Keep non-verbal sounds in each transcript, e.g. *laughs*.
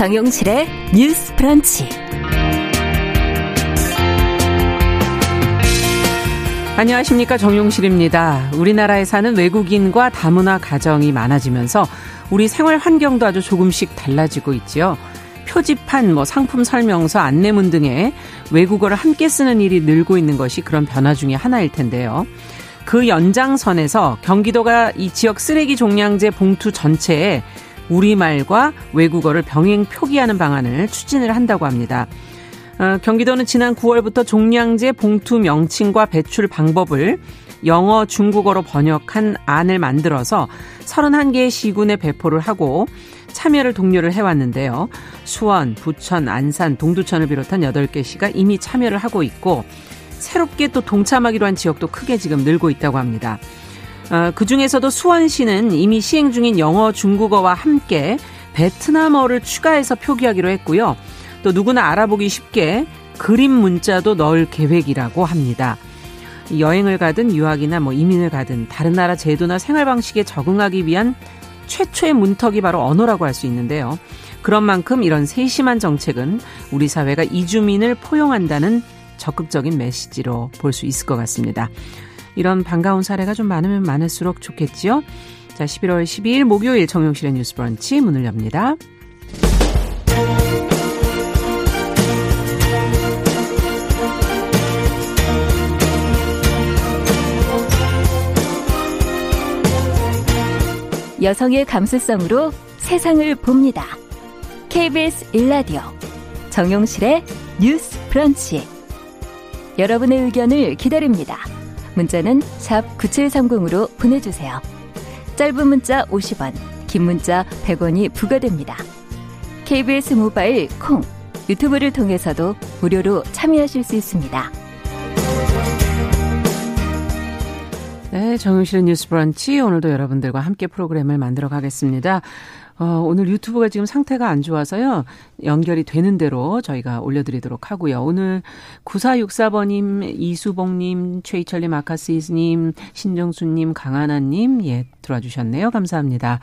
정용실의 뉴스 프런치. 안녕하십니까 정용실입니다. 우리나라에 사는 외국인과 다문화 가정이 많아지면서 우리 생활 환경도 아주 조금씩 달라지고 있지요. 표지판, 뭐 상품 설명서, 안내문 등에 외국어를 함께 쓰는 일이 늘고 있는 것이 그런 변화 중의 하나일 텐데요. 그 연장선에서 경기도가 이 지역 쓰레기 종량제 봉투 전체에 우리말과 외국어를 병행 표기하는 방안을 추진을 한다고 합니다. 어, 경기도는 지난 9월부터 종량제 봉투 명칭과 배출 방법을 영어, 중국어로 번역한 안을 만들어서 31개의 시군에 배포를 하고 참여를 독려를 해왔는데요. 수원, 부천, 안산, 동두천을 비롯한 8개 시가 이미 참여를 하고 있고 새롭게 또 동참하기로 한 지역도 크게 지금 늘고 있다고 합니다. 어, 그 중에서도 수원시는 이미 시행 중인 영어, 중국어와 함께 베트남어를 추가해서 표기하기로 했고요. 또 누구나 알아보기 쉽게 그림 문자도 넣을 계획이라고 합니다. 여행을 가든 유학이나 뭐 이민을 가든 다른 나라 제도나 생활 방식에 적응하기 위한 최초의 문턱이 바로 언어라고 할 수 있는데요. 그런 만큼 이런 세심한 정책은 우리 사회가 이주민을 포용한다는 적극적인 메시지로 볼 수 있을 것 같습니다. 이런 반가운 사례가 좀 많으면 많을수록 좋겠지요. 자, 11월 12일 목요일 정용실의 뉴스 브런치 문을 엽니다. 여성의 감수성으로 세상을 봅니다. KBS 일라디오 정용실의 뉴스 브런치. 여러분의 의견을 기다립니다. 문자는 샵 9730으로 보내주세요. 짧은 문자 50원, 긴 문자 100원이 부과됩니다. KBS 모바일 콩, 유튜브를 통해서도 무료로 참여하실 수 있습니다. 네, 정용실의 뉴스 브런치 오늘도 여러분들과 함께 프로그램을 만들어 가겠습니다. 어, 오늘 유튜브가 지금 상태가 안 좋아서요. 연결이 되는 대로 저희가 올려드리도록 하고요. 오늘 9464번님, 이수봉님, 최희철님, 아카시스님, 신정수님, 강하나님, 예, 들어와 주셨네요. 감사합니다.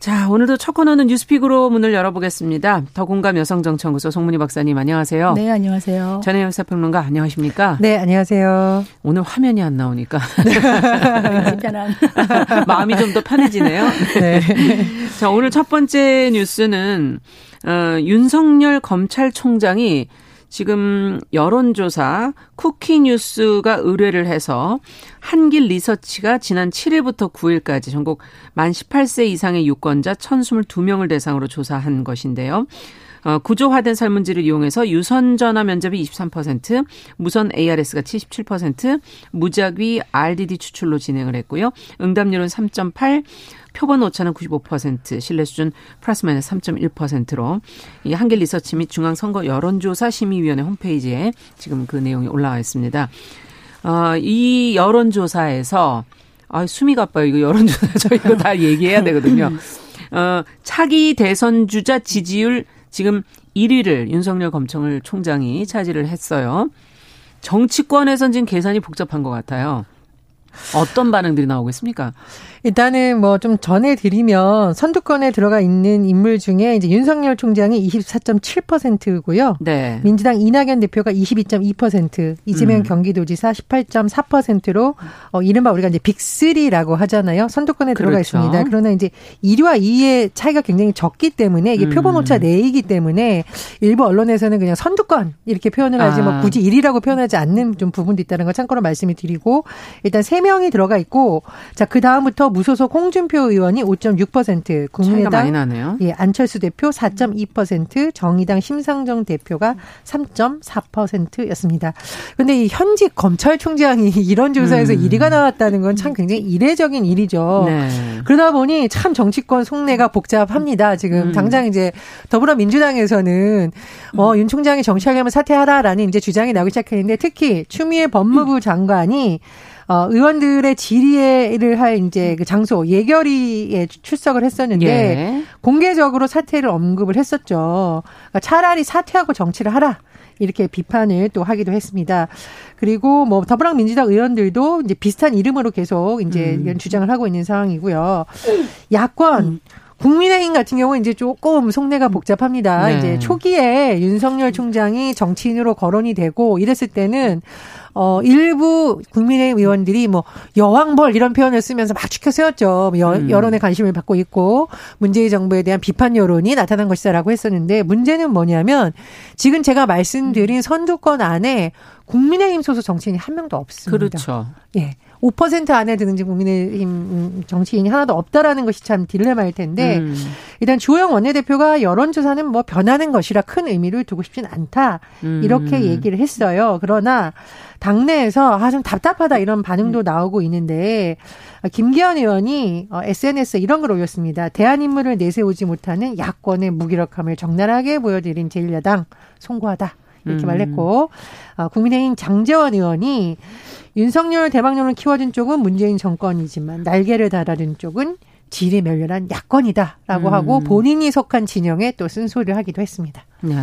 자, 오늘도 첫 코너는 뉴스픽으로 문을 열어보겠습니다. 더공감 여성정치연구소 송문희 박사님 안녕하세요. 네, 안녕하세요. 전혜영 사평론가 안녕하십니까? 네, 안녕하세요. 오늘 화면이 안 나오니까. *laughs* 편한. *laughs* 마음이 좀 더 편해지네요. 네. *laughs* 자, 오늘 첫 번째 뉴스는, 어, 윤석열 검찰총장이 지금 여론조사 쿠키뉴스가 의뢰를 해서 한길 리서치가 지난 7일부터 9일까지 전국 만 18세 이상의 유권자 1022명을 대상으로 조사한 것인데요. 어, 구조화된 설문지를 이용해서 유선 전화 면접이 23%, 무선 ARS가 77%, 무작위 RDD 추출로 진행을 했고요. 응답률은 3.8, 표본 오차는 95%, 신뢰 수준 플러스 마이너스 3.1%로 이 한길 리서치 및 중앙 선거 여론조사 심의위원회 홈페이지에 지금 그 내용이 올라와 있습니다. 어, 이 여론조사에서 아, 숨이 가빠요. 이거 여론조사 *laughs* 저 이거 다 얘기해야 되거든요. 어, 차기 대선 주자 지지율 지금 1위를 윤석열 검찰 총장이 차지를 했어요. 정치권에선 지금 계산이 복잡한 것 같아요. 어떤 반응들이 나오고 있습니까? 일단은 뭐 좀 전해드리면 선두권에 들어가 있는 인물 중에 이제 윤석열 총장이 24.7%고요. 네. 민주당 이낙연 대표가 22.2%, 이재명 음. 경기도지사 18.4%로 어, 이른바 우리가 이제 빅3라고 하잖아요. 선두권에 들어가 그렇죠. 있습니다. 그러나 이제 1위와 2위의 차이가 굉장히 적기 때문에 이게 음. 표본 오차 내이기 때문에 일부 언론에서는 그냥 선두권 이렇게 표현을 하지 뭐 아. 뭐 굳이 1위라고 표현하지 않는 좀 부분도 있다는 걸 참고로 말씀을 드리고 일단 3명이 들어가 있고 자, 그 다음부터 무소속 홍준표 의원이 5.6%, 국민의당 예, 안철수 대표 4.2%, 정의당 심상정 대표가 3.4%였습니다. 근데 이 현직 검찰총장이 *laughs* 이런 조사에서 음. 1위가 나왔다는 건 참 굉장히 이례적인 일이죠. 네. 그러다 보니 참 정치권 속내가 복잡합니다. 지금 음. 당장 이제 더불어민주당에서는 어, 윤 총장이 정치하려면 사퇴하라라는 이제 주장이 나오기 시작했는데 특히 추미애 법무부 장관이 어, 의원들의 질의를 할 이제 그 장소 예결위에 출석을 했었는데 예. 공개적으로 사퇴를 언급을 했었죠. 그러니까 차라리 사퇴하고 정치를 하라. 이렇게 비판을 또 하기도 했습니다. 그리고 뭐 더불어민주당 의원들도 이제 비슷한 이름으로 계속 이제 음. 이런 주장을 하고 있는 상황이고요. 야권 음. 국민의힘 같은 경우는 이제 조금 속내가 복잡합니다. 네. 이제 초기에 윤석열 총장이 정치인으로 거론이 되고 이랬을 때는 어, 일부 국민의힘 의원들이 뭐 여왕벌 이런 표현을 쓰면서 막 추켜 세웠죠. 여, 음. 여론의 관심을 받고 있고 문재인 정부에 대한 비판 여론이 나타난 것이다라고 했었는데 문제는 뭐냐면 지금 제가 말씀드린 선두권 안에 국민의힘 소속 정치인이 한 명도 없습니다. 그렇죠. 예. 5% 안에 드는지 국민의힘 정치인이 하나도 없다라는 것이 참 딜레마일 텐데 음. 일단 주호영 원내대표가 여론조사는 뭐 변하는 것이라 큰 의미를 두고 싶진 않다 음. 이렇게 얘기를 했어요. 그러나 당내에서 아 좀 답답하다 이런 반응도 음. 나오고 있는데 김기현 의원이 SNS에 어, 이런 걸 올렸습니다. 대한인물을 내세우지 못하는 야권의 무기력함을 적나라하게 보여드린 제1야당 송구하다. 이렇게 음. 말했고 어, 국민의힘 장재원 의원이 윤석열 대망론을 키워준 쪽은 문재인 정권이지만 날개를 달아준 쪽은 질이 멸렬한 야권이다라고 음. 하고 본인이 속한 진영에 또 쓴소리를 하기도 했습니다. 네.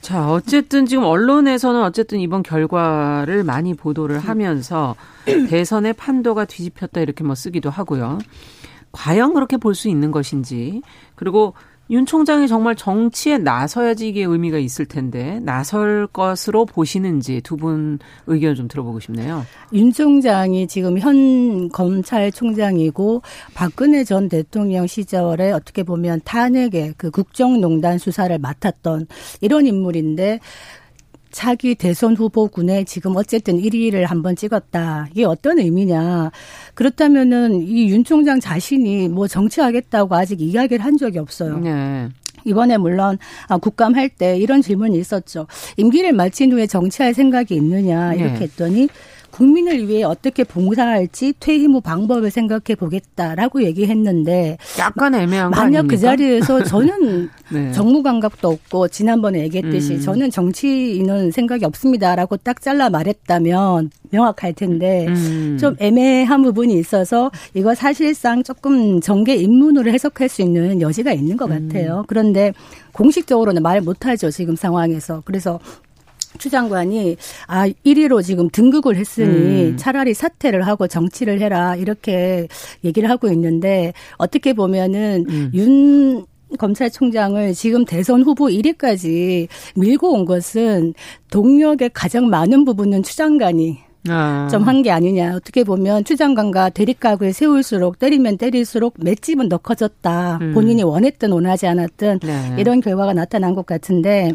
자, 어쨌든 지금 언론에서는 어쨌든 이번 결과를 많이 보도를 하면서 *clears throat* 대선의 판도가 뒤집혔다 이렇게 뭐 쓰기도 하고요. 과연 그렇게 볼 수 있는 것인지 그리고 윤 총장이 정말 정치에 나서야지 이게 의미가 있을 텐데 나설 것으로 보시는지 두 분 의견 좀 들어보고 싶네요. 윤 총장이 지금 현 검찰총장이고 박근혜 전 대통령 시절에 어떻게 보면 탄핵의 그 국정농단 수사를 맡았던 이런 인물인데 차기 대선 후보군에 지금 어쨌든 1위를 한번 찍었다. 이게 어떤 의미냐. 그렇다면은 이 윤 총장 자신이 뭐 정치하겠다고 아직 이야기를 한 적이 없어요. 네. 이번에 물론 아, 국감할 때 이런 질문이 있었죠. 임기를 마친 후에 정치할 생각이 있느냐 이렇게 네. 했더니 국민을 위해 어떻게 봉사할지 퇴임 후 방법을 생각해 보겠다라고 얘기했는데 약간 애매한 거 만약 그? 그 자리에서 *laughs* 저는 네. 정무 감각도 없고 지난번에 얘기했듯이 음. 저는 정치인은 생각이 없습니다라고 딱 잘라 말했다면 명확할 텐데 음. 좀 애매한 부분이 있어서 이거 사실상 조금 정계 입문으로 해석할 수 있는 여지가 있는 것 음. 같아요. 음. 그런데 공식적으로는 말 못하죠 지금 상황에서 그래서 추 장관이 아 1위로 지금 등극을 했으니 음. 차라리 사퇴를 하고 정치를 해라 이렇게 얘기를 하고 있는데 어떻게 보면은 음. 윤 검찰총장을 지금 대선 후보 1위까지 밀고 온 것은 동력의 가장 많은 부분은 추 장관이 아. 좀한 게 아니냐. 어떻게 보면 추 장관과 대립각을 세울수록 때리면 때릴수록 맷집은 더 커졌다. 음. 본인이 원했든 원하지 않았든 네. 이런 결과가 나타난 것 같은데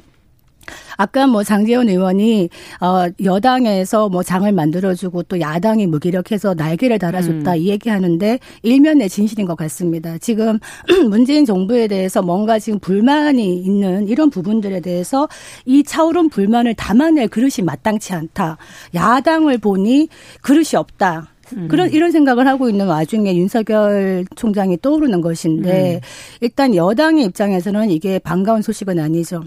아까 뭐 장재원 의원이 어 여당에서 뭐 장을 만들어주고 또 야당이 무기력해서 날개를 달아줬다 음. 이 얘기하는데 일면의 진실인 것 같습니다. 지금 *clears throat* 문재인 정부에 대해서 뭔가 지금 불만이 있는 이런 부분들에 대해서 이 차오른 불만을 담아낼 그릇이 마땅치 않다. 야당을 보니 그릇이 없다. 음. 그런 이런 생각을 하고 있는 와중에 윤석열 총장이 떠오르는 것인데 음. 일단 여당의 입장에서는 이게 반가운 소식은 아니죠.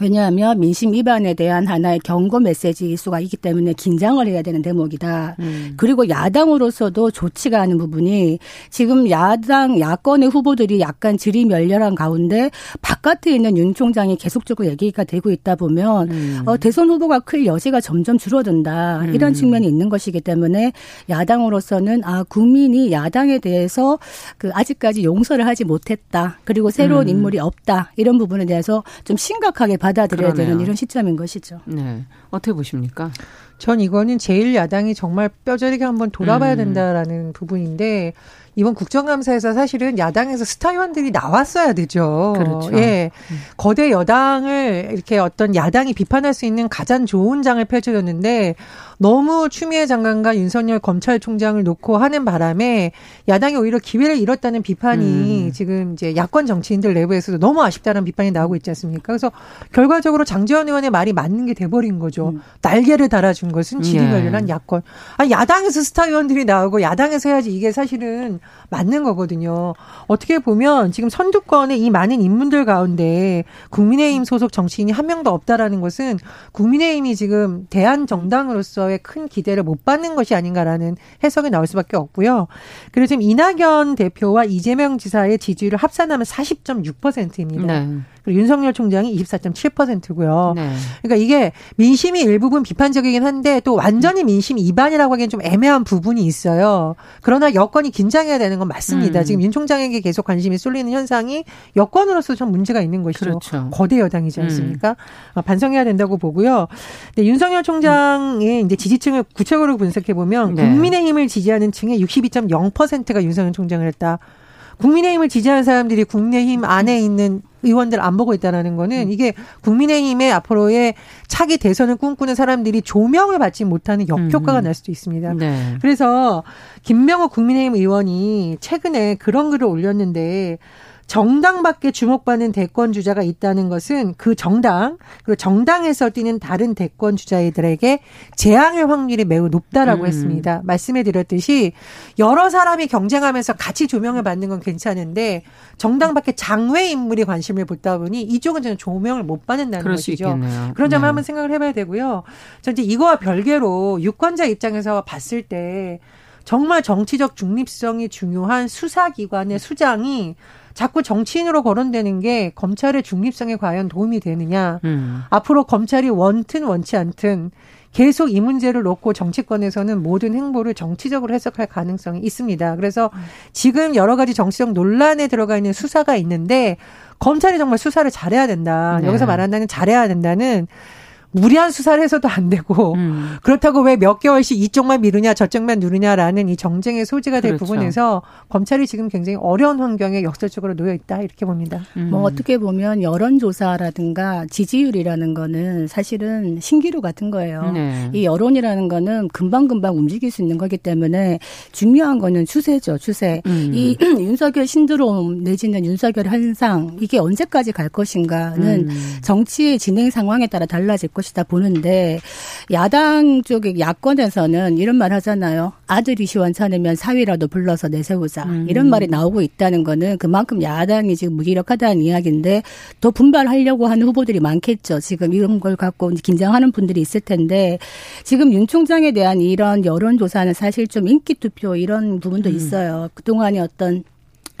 왜냐하면 민심 위반에 대한 하나의 경고 메시지 수가 있기 때문에 긴장을 해야 되는 대목이다. 음. 그리고 야당으로서도 좋지가 않은 부분이 지금 야당 야권의 후보들이 약간 질이 멸렬한 가운데 바깥에 있는 윤 총장이 계속적으로 얘기가 되고 있다 보면 음. 어, 대선 후보가 클 여지가 점점 줄어든다. 음. 이런 측면이 있는 것이기 때문에 야당으로서는 아 국민이 야당에 대해서 그 아직까지 용서를 하지 못했다. 그리고 새로운 음. 인물이 없다. 이런 부분에 대해서 좀 심각하게 받아들여야 그러네요. 되는 이런 시점인 것이죠. 네. 어떻게 보십니까? 전 이거는 제1야당이 정말 뼈저리게 한번 돌아봐야 음. 된다라는 음. 부분인데 이번 국정감사에서 사실은 야당에서 스타 의원들이 나왔어야 되죠. 그렇죠. 예. 음. 거대 여당을 이렇게 어떤 야당이 비판할 수 있는 가장 좋은 장을 펼쳐줬는데 너무 추미애 장관과 윤석열 검찰총장을 놓고 하는 바람에 야당이 오히려 기회를 잃었다는 비판이 음. 지금 이제 야권 정치인들 내부에서도 너무 아쉽다는 비판이 나오고 있지 않습니까? 그래서 결과적으로 장재원 의원의 말이 맞는 게 돼버린 거죠. 음. 날개를 달아준 것은 지리멸렬한 예. 야권. 아니 야당에서 스타 의원들이 나오고 야당에서 해야지 이게 사실은 맞는 거거든요. 어떻게 보면 지금 선두권에 이 많은 인물들 가운데 국민의힘 소속 정치인이 한 명도 없다라는 것은 국민의힘이 지금 대한 정당으로서의 큰 기대를 못 받는 것이 아닌가라는 해석이 나올 수밖에 없고요. 그리고 지금 이낙연 대표와 이재명 지사의 지지율을 합산하면 40.6%입니다. 네. 그리고 윤석열 총장이 24.7%고요. 네. 그러니까 이게 민심이 일부분 비판적이긴 한데 또 완전히 민심 이반이라고 하기엔 좀 애매한 부분이 있어요. 그러나 여건이 긴장해야 되는 건 맞습니다. 음. 지금 윤 총장에게 계속 관심이 쏠리는 현상이 여건으로서 좀 문제가 있는 것이죠. 그렇죠. 거대 여당이지 음. 않습니까? 음. 반성해야 된다고 보고요. 근데 윤석열 총장의 이제 지지층을 구체적으로 분석해 보면 네. 국민의힘을 지지하는 층의 62.0%가 윤석열 총장을 했다. 국민의힘을 지지하는 사람들이 국민의힘 안에 있는 의원들 안 보고 있다라는 거는 이게 국민의힘의 앞으로의 차기 대선을 꿈꾸는 사람들이 조명을 받지 못하는 역효과가 음. 날 수도 있습니다. 네. 그래서 김명호 국민의힘 의원이 최근에 그런 글을 올렸는데 정당 밖에 주목받는 대권 주자가 있다는 것은 그 정당 그리고 정당에서 뛰는 다른 대권 주자들에게 재앙의 확률이 매우 높다라고 음. 했습니다. 말씀해 드렸듯이 여러 사람이 경쟁하면서 같이 조명을 받는 건 괜찮은데 정당 밖에 장외 인물이 관심을 보다 보니 이쪽은 저는 조명을 못 받는다는 것이죠. 그런 점을 네. 한번 생각을 해봐야 되고요. 전 이제 이거와 별개로 유권자 입장에서 봤을 때 정말 정치적 중립성이 중요한 수사기관의 수장이 자꾸 정치인으로 거론되는 게 검찰의 중립성에 과연 도움이 되느냐. 음. 앞으로 검찰이 원튼 원치 않든 계속 이 문제를 놓고 정치권에서는 모든 행보를 정치적으로 해석할 가능성이 있습니다. 그래서 지금 여러 가지 정치적 논란에 들어가 있는 수사가 있는데 검찰이 정말 수사를 잘해야 된다. 네. 여기서 말한다는 잘해야 된다는 무리한 수사를 해서도 안 되고 음. 그렇다고 왜 몇 개월씩 이쪽만 미루냐 저쪽만 누르냐라는 이 정쟁의 소지가 될 그렇죠. 부분에서 검찰이 지금 굉장히 어려운 환경에 역설적으로 놓여 있다 이렇게 봅니다. 음. 뭐 어떻게 보면 여론조사라든가 지지율이라는 거는 사실은 신기루 같은 거예요. 네. 이 여론이라는 거는 금방 금방 움직일 수 있는 거기 때문에 중요한 거는 추세죠, 추세. 음. 이 *clears throat* 윤석열 신드롬 내지는 윤석열 현상 이게 언제까지 갈 것인가는 음. 정치의 진행 상황에 따라 달라질 것 것이다 보는데 야당 쪽의 야권에서는 이런 말 하잖아요. 아들이 시원찮으면 사위라도 불러서 내세우자. 음. 이런 말이 나오고 있다는 거는 그만큼 야당이 지금 무기력하다는 이야기인데 더 분발하려고 하는 후보들이 많겠죠. 지금 이런 걸 갖고 긴장하는 분들이 있을 텐데 지금 윤 총장에 대한 이런 여론조사는 사실 좀 인기 투표 이런 부분도 음. 있어요. 그동안의 어떤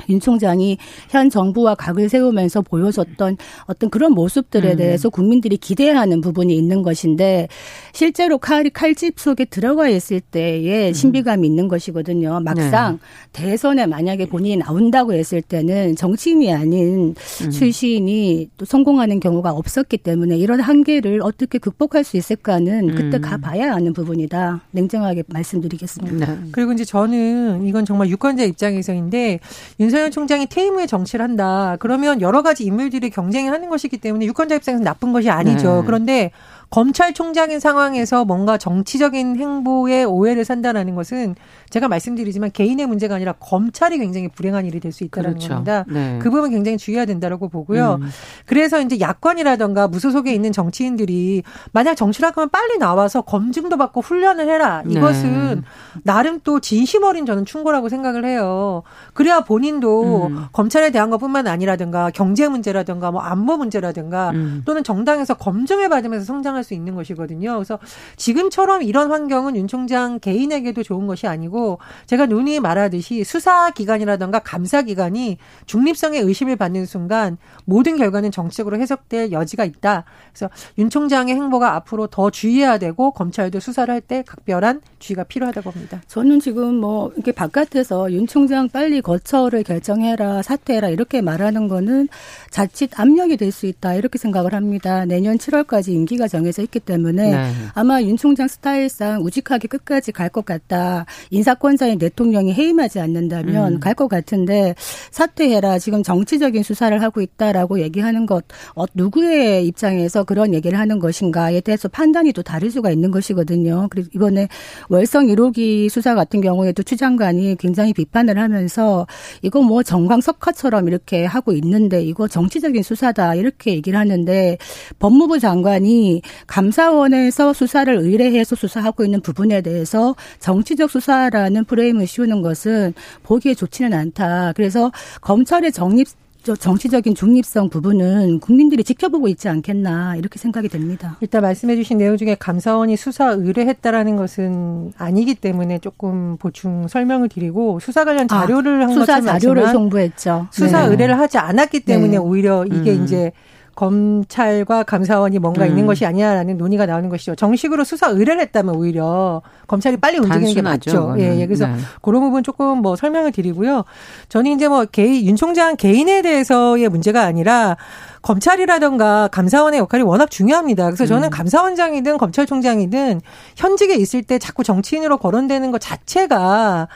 윤 총장이 현 정부와 각을 세우면서 보여줬던 어떤 그런 모습들에 음. 대해서 국민들이 기대하는 부분이 있는 것인데 실제로 칼이 칼집 속에 들어가 있을 때의 음. 신비감이 있는 것이거든요. 막상 네. 대선에 만약에 본인이 나온다고 했을 때는 정치인이 아닌 음. 출신이 또 성공하는 경우가 없었기 때문에 이런 한계를 어떻게 극복할 수 있을까는 그때 음. 가봐야 하는 부분이다. 냉정하게 말씀드리겠습니다. 네. 그리고 이제 저는 이건 정말 유권자 입장에서인데 윤 석열 총장이 퇴임 후에 정치를 한다. 그러면 여러 가지 인물들이 경쟁을 하는 것이기 때문에 유권자 입장에서 나쁜 것이 아니죠. 네. 그런데 검찰총장인 상황에서 뭔가 정치적인 행보에 오해를 산다라는 것은 제가 말씀드리지만 개인의 문제가 아니라 검찰이 굉장히 불행한 일이 될 수 있다는 그렇죠. 겁니다. 네. 그 부분 굉장히 주의해야 된다라고 보고요. 음. 그래서 이제 야권이라던가 무소속에 있는 정치인들이 만약 정치를 하면 빨리 나와서 검증도 받고 훈련을 해라. 이것은 네. 나름 또 진심 어린 저는 충고라고 생각을 해요. 그래야 본인도 음. 검찰에 대한 것뿐만 아니라든가 경제 문제라든가 뭐 안보 문제라든가 음. 또는 정당에서 검증을 받으면서 성장할 수 있는 것이거든요. 그래서 지금처럼 이런 환경은 윤 총장 개인에게도 좋은 것이 아니고 제가 눈이 말하듯이 수사 기관이라든가 감사 기관이 중립성의 의심을 받는 순간 모든 결과는 정치적으로 해석될 여지가 있다. 그래서 윤 총장의 행보가 앞으로 더 주의해야 되고 검찰도 수사를 할 때 각별한 주의가 필요하다고 봅니다. 저는 지금 뭐 이렇게 바깥에서 윤 총장 빨리 거처를 결정해라 사퇴해라 이렇게 말하는 거는 자칫 압력이 될 수 있다 이렇게 생각을 합니다. 내년 7월까지 임기가 정 정해져 있기 때문에 네. 아마 윤 총장 스타일상 우직하게 끝까지 갈 것 같다. 인사권자인 대통령이 해임하지 않는다면 음. 갈것 같은데 사퇴해라. 지금 정치적인 수사를 하고 있다라고 얘기하는 것 어, 누구의 입장에서 그런 얘기를 하는 것인가에 대해서 판단이 또 다를 수가 있는 것이거든요. 그리고 이번에 월성 1호기 수사 같은 경우에도 추 장관이 굉장히 비판을 하면서 이거 뭐 정광 석화처럼 이렇게 하고 있는데 이거 정치적인 수사다 이렇게 얘기를 하는데 법무부 장관이 감사원에서 수사를 의뢰해서 수사하고 있는 부분에 대해서 정치적 수사라는 프레임을 씌우는 것은 보기에 좋지는 않다. 그래서 검찰의 정립 정치적인 중립성 부분은 국민들이 지켜보고 있지 않겠나 이렇게 생각이 됩니다. 일단 말씀해 주신 내용 중에 감사원이 수사 의뢰했다라는 것은 아니기 때문에 조금 보충 설명을 드리고 수사 관련 자료를 아, 한 수사 자료를 송부했죠. 수사 네. 의뢰를 하지 않았기 때문에 네. 오히려 이게 음. 이제 검찰과 감사원이 뭔가 음. 있는 것이 아니냐라는 논의가 나오는 것이죠. 정식으로 수사 의뢰를 했다면 오히려 검찰이 빨리 움직이는 게 맞죠. 예, 예. 그래서 네. 그런 부분 조금 뭐 설명을 드리고요. 저는 이제 뭐 개인 윤 총장 개인에 대해서의 문제가 아니라 검찰이라던가 감사원의 역할이 워낙 중요합니다. 그래서 저는 음. 감사원장이든 검찰총장이든 현직에 있을 때 자꾸 정치인으로 거론되는 것 자체가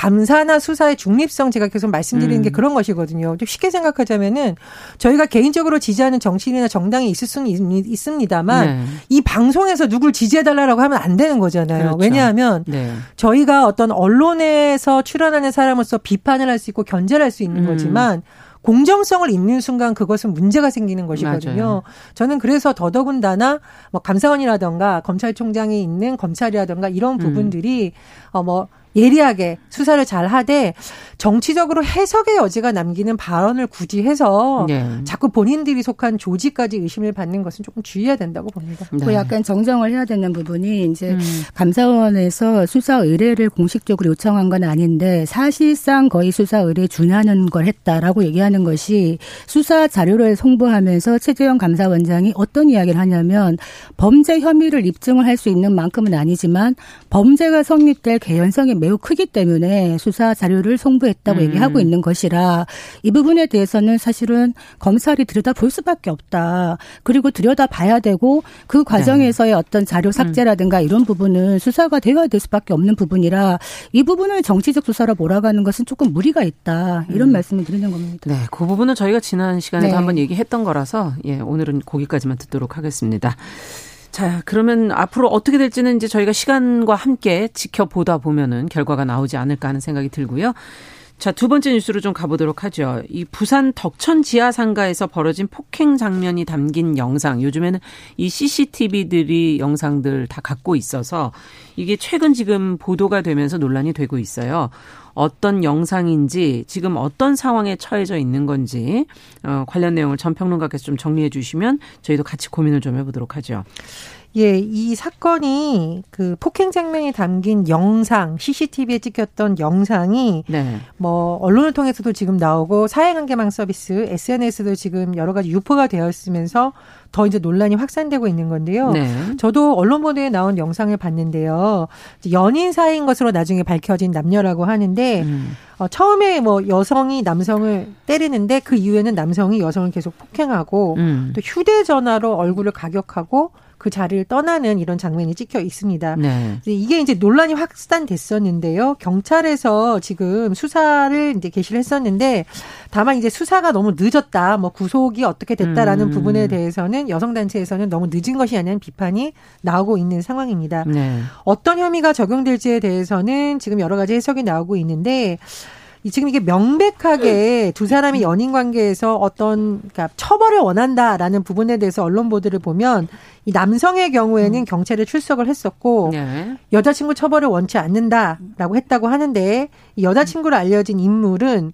감사나 수사의 중립성 제가 계속 말씀드리는 음. 게 그런 것이거든요. 좀 쉽게 생각하자면은 저희가 개인적으로 지지하는 정치인이나 정당이 있을 수는 있습니다만 네. 이 방송에서 누굴 지지해달라고 하면 안 되는 거잖아요. 그렇죠. 왜냐하면 네. 저희가 어떤 언론에서 출연하는 사람으로서 비판을 할 수 있고 견제를 할 수 있는 음. 거지만 공정성을 잇는 순간 그것은 문제가 생기는 것이거든요. 맞아요. 저는 그래서 더더군다나 뭐 감사원이라던가 검찰총장이 있는 검찰이라던가 이런 음. 부분들이 음. 어뭐 예리하게 수사를 잘 하되 정치적으로 해석의 여지가 남기는 발언을 굳이 해서 네. 자꾸 본인들이 속한 조직까지 의심을 받는 것은 조금 주의해야 된다고 봅니다. 네. 그 약간 정정을 해야 되는 부분이 이제 음. 감사원에서 수사 의뢰를 공식적으로 요청한 건 아닌데 사실상 거의 수사 의뢰 준하는 걸 했다라고 얘기하는 것이 수사 자료를 송부하면서 최재형 감사원장이 어떤 이야기를 하냐면 범죄 혐의를 입증을 할 수 있는 만큼은 아니지만 범죄가 성립될 개연성이 매우 크기 때문에 수사 자료를 송부했다고 음. 얘기하고 있는 것이라 이 부분에 대해서는 사실은 검찰이 들여다 볼 수밖에 없다. 그리고 들여다 봐야 되고 그 과정에서의 네. 어떤 자료 삭제라든가 음. 이런 부분은 수사가 되어야 될 수밖에 없는 부분이라 이 부분을 정치적 수사로 몰아가는 것은 조금 무리가 있다. 이런 음. 말씀을 드리는 겁니다. 네, 그 부분은 저희가 지난 시간에도 네. 한번 얘기했던 거라서 예, 오늘은 거기까지만 듣도록 하겠습니다. 자, 그러면 앞으로 어떻게 될지는 이제 저희가 시간과 함께 지켜보다 보면은 결과가 나오지 않을까 하는 생각이 들고요. 자, 두 번째 뉴스로 좀 가보도록 하죠. 이 부산 덕천 지하 상가에서 벌어진 폭행 장면이 담긴 영상. 요즘에는 이 CCTV들이 영상들 다 갖고 있어서 이게 최근 지금 보도가 되면서 논란이 되고 있어요. 어떤 영상인지 지금 어떤 상황에 처해져 있는 건지 어, 관련 내용을 전 평론가께서 좀 정리해 주시면 저희도 같이 고민을 좀 해보도록 하죠. 예, 이 사건이 그 폭행 장면이 담긴 영상, CCTV에 찍혔던 영상이 네. 뭐 언론을 통해서도 지금 나오고 사회관계망 서비스, SNS도 지금 여러 가지 유포가 되었으면서 더 이제 논란이 확산되고 있는 건데요. 네. 저도 언론 보도에 나온 영상을 봤는데요. 연인 사이인 것으로 나중에 밝혀진 남녀라고 하는데 음. 어, 처음에 뭐 여성이 남성을 때리는데 그 이후에는 남성이 여성을 계속 폭행하고 음. 또 휴대전화로 얼굴을 가격하고 그 자리를 떠나는 이런 장면이 찍혀 있습니다. 네. 이게 이제 논란이 확산됐었는데요. 경찰에서 지금 수사를 이제 개시를 했었는데 다만 이제 수사가 너무 늦었다, 뭐 구속이 어떻게 됐다라는 음. 부분에 대해서는 여성 단체에서는 너무 늦은 것이 아니냐는 비판이 나오고 있는 상황입니다. 네. 어떤 혐의가 적용될지에 대해서는 지금 여러 가지 해석이 나오고 있는데 지금 이게 명백하게 두 사람이 연인 관계에서 어떤 그러니까 처벌을 원한다라는 부분에 대해서 언론 보도를 보면 이 남성의 경우에는 음. 경찰에 출석을 했었고 네. 여자친구 처벌을 원치 않는다라고 했다고 하는데 이 여자친구로 알려진 인물은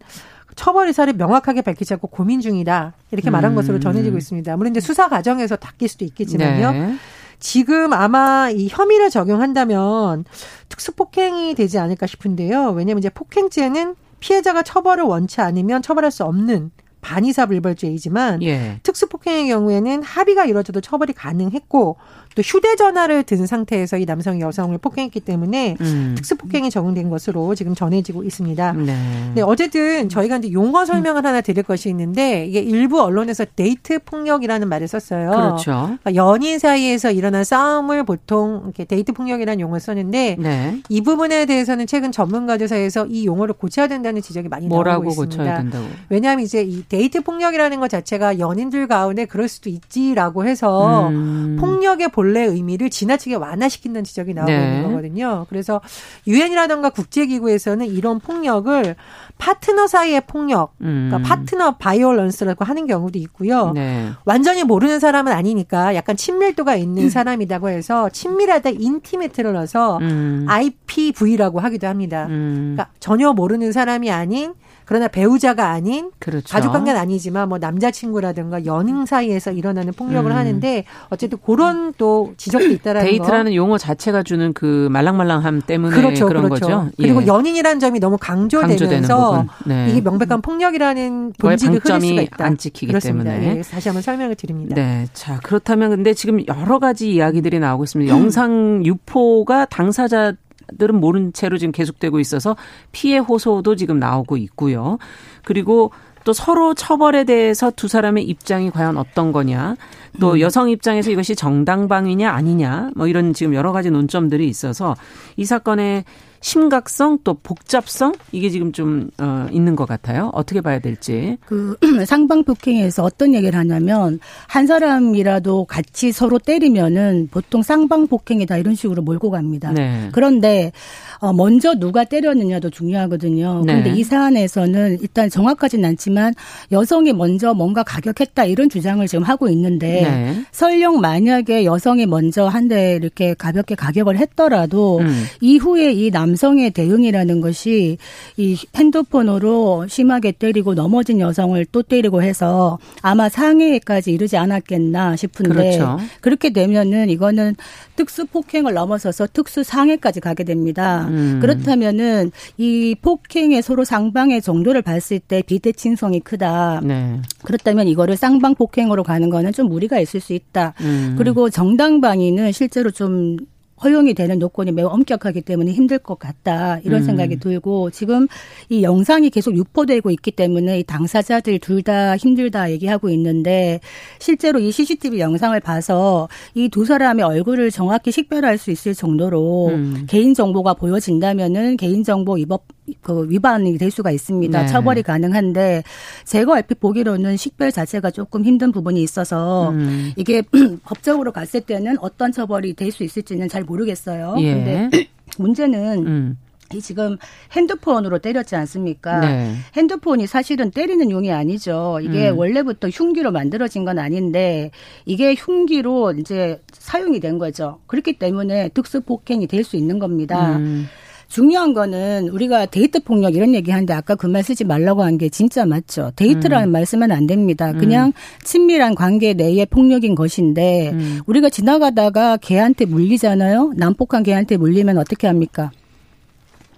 처벌 의사를 명확하게 밝히지 않고 고민 중이다 이렇게 말한 음. 것으로 전해지고 있습니다. 물론 이제 수사 과정에서 닦일 수도 있겠지만요. 네. 지금 아마 이 혐의를 적용한다면 특수 폭행이 되지 않을까 싶은데요. 왜냐하면 이제 폭행죄는 피해자가 처벌을 원치 않으면 처벌할 수 없는 반의사 불벌죄이지만 예. 특수폭행의 경우에는 합의가 이루어져도 처벌이 가능했고 또 휴대전화를 든 상태에서 이 남성이 여성을 폭행했기 때문에 음. 특수폭행이 적용된 것으로 지금 전해지고 있습니다. 네. 네. 어쨌든 저희가 이제 용어 설명을 하나 드릴 것이 있는데 이게 일부 언론에서 데이트 폭력이라는 말을 썼어요. 그렇죠. 그러니까 연인 사이에서 일어난 싸움을 보통 이렇게 데이트 폭력이라는 용어를 썼는데 네. 이 부분에 대해서는 최근 전문가들 사이에서 이 용어를 고쳐야 된다는 지적이 많이 나오고 있습니다. 고쳐야 된다고? 왜냐하면 이제 이 데이트 폭력이라는 것 자체가 연인들 가운데 그럴 수도 있지라고 해서 음. 폭력의 본 본래 의미를 지나치게 완화시킨다는 지적이 나오고 네. 있는 거거든요. 그래서 유엔이라든가 국제기구에서는 이런 폭력을 파트너 사이의 폭력, 그러니까 음. partner violence라고 하는 경우도 있고요. 네. 완전히 모르는 사람은 아니니까 약간 친밀도가 있는 음. 사람이라고 해서 친밀하다 intimate를 넣어서 음. IPV라고 하기도 합니다. 음. 그러니까 전혀 모르는 사람이 아닌 그러나 배우자가 아닌 그렇죠. 가족 관계는 아니지만 뭐 남자친구라든가 연인 사이에서 일어나는 폭력을 음. 하는데 어쨌든 그런 또 지적도 있다라는 데이트라는 거. 용어 자체가 주는 그 말랑말랑함 때문에 그렇죠, 그런 그렇죠. 거죠. 그리고 예. 연인이라는 점이 너무 강조되면서 네. 이게 명백한 폭력이라는 본질이 흐릴 수가 있다. 안 지키기 그렇습니다. 때문에 예, 다시 한번 설명을 드립니다. 네, 자 그렇다면 근데 지금 여러 가지 이야기들이 나오고 있습니다. 음. *clears throat* 영상 유포가 당사자 들은 모른 채로 지금 계속되고 있어서 피해 호소도 지금 나오고 있고요. 그리고 또 서로 처벌에 대해서 두 사람의 입장이 과연 어떤 거냐. 또 음. 여성 입장에서 이것이 정당방위냐 아니냐. 뭐 이런 지금 여러 가지 논점들이 있어서 이 사건의 심각성 또 복잡성 이게 지금 좀 어, 있는 것 같아요. 어떻게 봐야 될지. 그 *clears throat* 상방 폭행에서 어떤 얘기를 하냐면 한 사람이라도 같이 서로 때리면은 보통 상방 폭행이다 이런 식으로 몰고 갑니다. 네. 그런데 어, 먼저 누가 때렸느냐도 중요하거든요. 네. 그런데 이 사안에서는 일단 정확하진 않지만 여성이 먼저 뭔가 가격했다 이런 주장을 지금 하고 있는데 네. 설령 만약에 여성이 먼저 한 대 이렇게 가볍게 가격을 했더라도 음. 이후에 이 남 성의 대응이라는 것이 이 핸드폰으로 심하게 때리고 넘어진 여성을 또 때리고 해서 아마 상해까지 이르지 않았겠나 싶은데 그렇죠. 그렇게 되면은 이거는 특수 폭행을 넘어서서 특수 상해까지 가게 됩니다. 음. 그렇다면은 이 폭행의 서로 상방의 정도를 봤을 때 비대칭성이 크다. 네. 그렇다면 이거를 쌍방 폭행으로 가는 거는 좀 무리가 있을 수 있다. 음. 그리고 정당방위는 실제로 좀 허용이 되는 요건이 매우 엄격하기 때문에 힘들 것 같다 이런 음. 생각이 들고 지금 이 영상이 계속 유포되고 있기 때문에 이 당사자들 둘 다 힘들다 얘기하고 있는데 실제로 이 CCTV 영상을 봐서 이 두 사람의 얼굴을 정확히 식별할 수 있을 정도로 음. 개인 정보가 보여진다면은 개인 정보 위법 그 위반이 될 수가 있습니다. 네. 처벌이 가능한데 제가 얼핏 보기로는 식별 자체가 조금 힘든 부분이 있어서 음. 이게 *clears throat* 법적으로 갔을 때는 어떤 처벌이 될 수 있을지는 잘 모르겠어요. 예. 근데 *clears throat* 문제는 음. 이 지금 핸드폰으로 때렸지 않습니까? 네. 핸드폰이 사실은 때리는 용이 아니죠. 이게 음. 원래부터 흉기로 만들어진 건 아닌데 이게 흉기로 이제 사용이 된 거죠. 그렇기 때문에 특수 폭행이 될 수 있는 겁니다. 음. 중요한 거는 우리가 데이트 폭력 이런 얘기 하는데 아까 그 말 쓰지 말라고 한 게 진짜 맞죠. 데이트라는 음. 말씀은 안 됩니다. 그냥 음. 친밀한 관계 내의 폭력인 것인데 음. 우리가 지나가다가 개한테 물리잖아요. 난폭한 개한테 물리면 어떻게 합니까?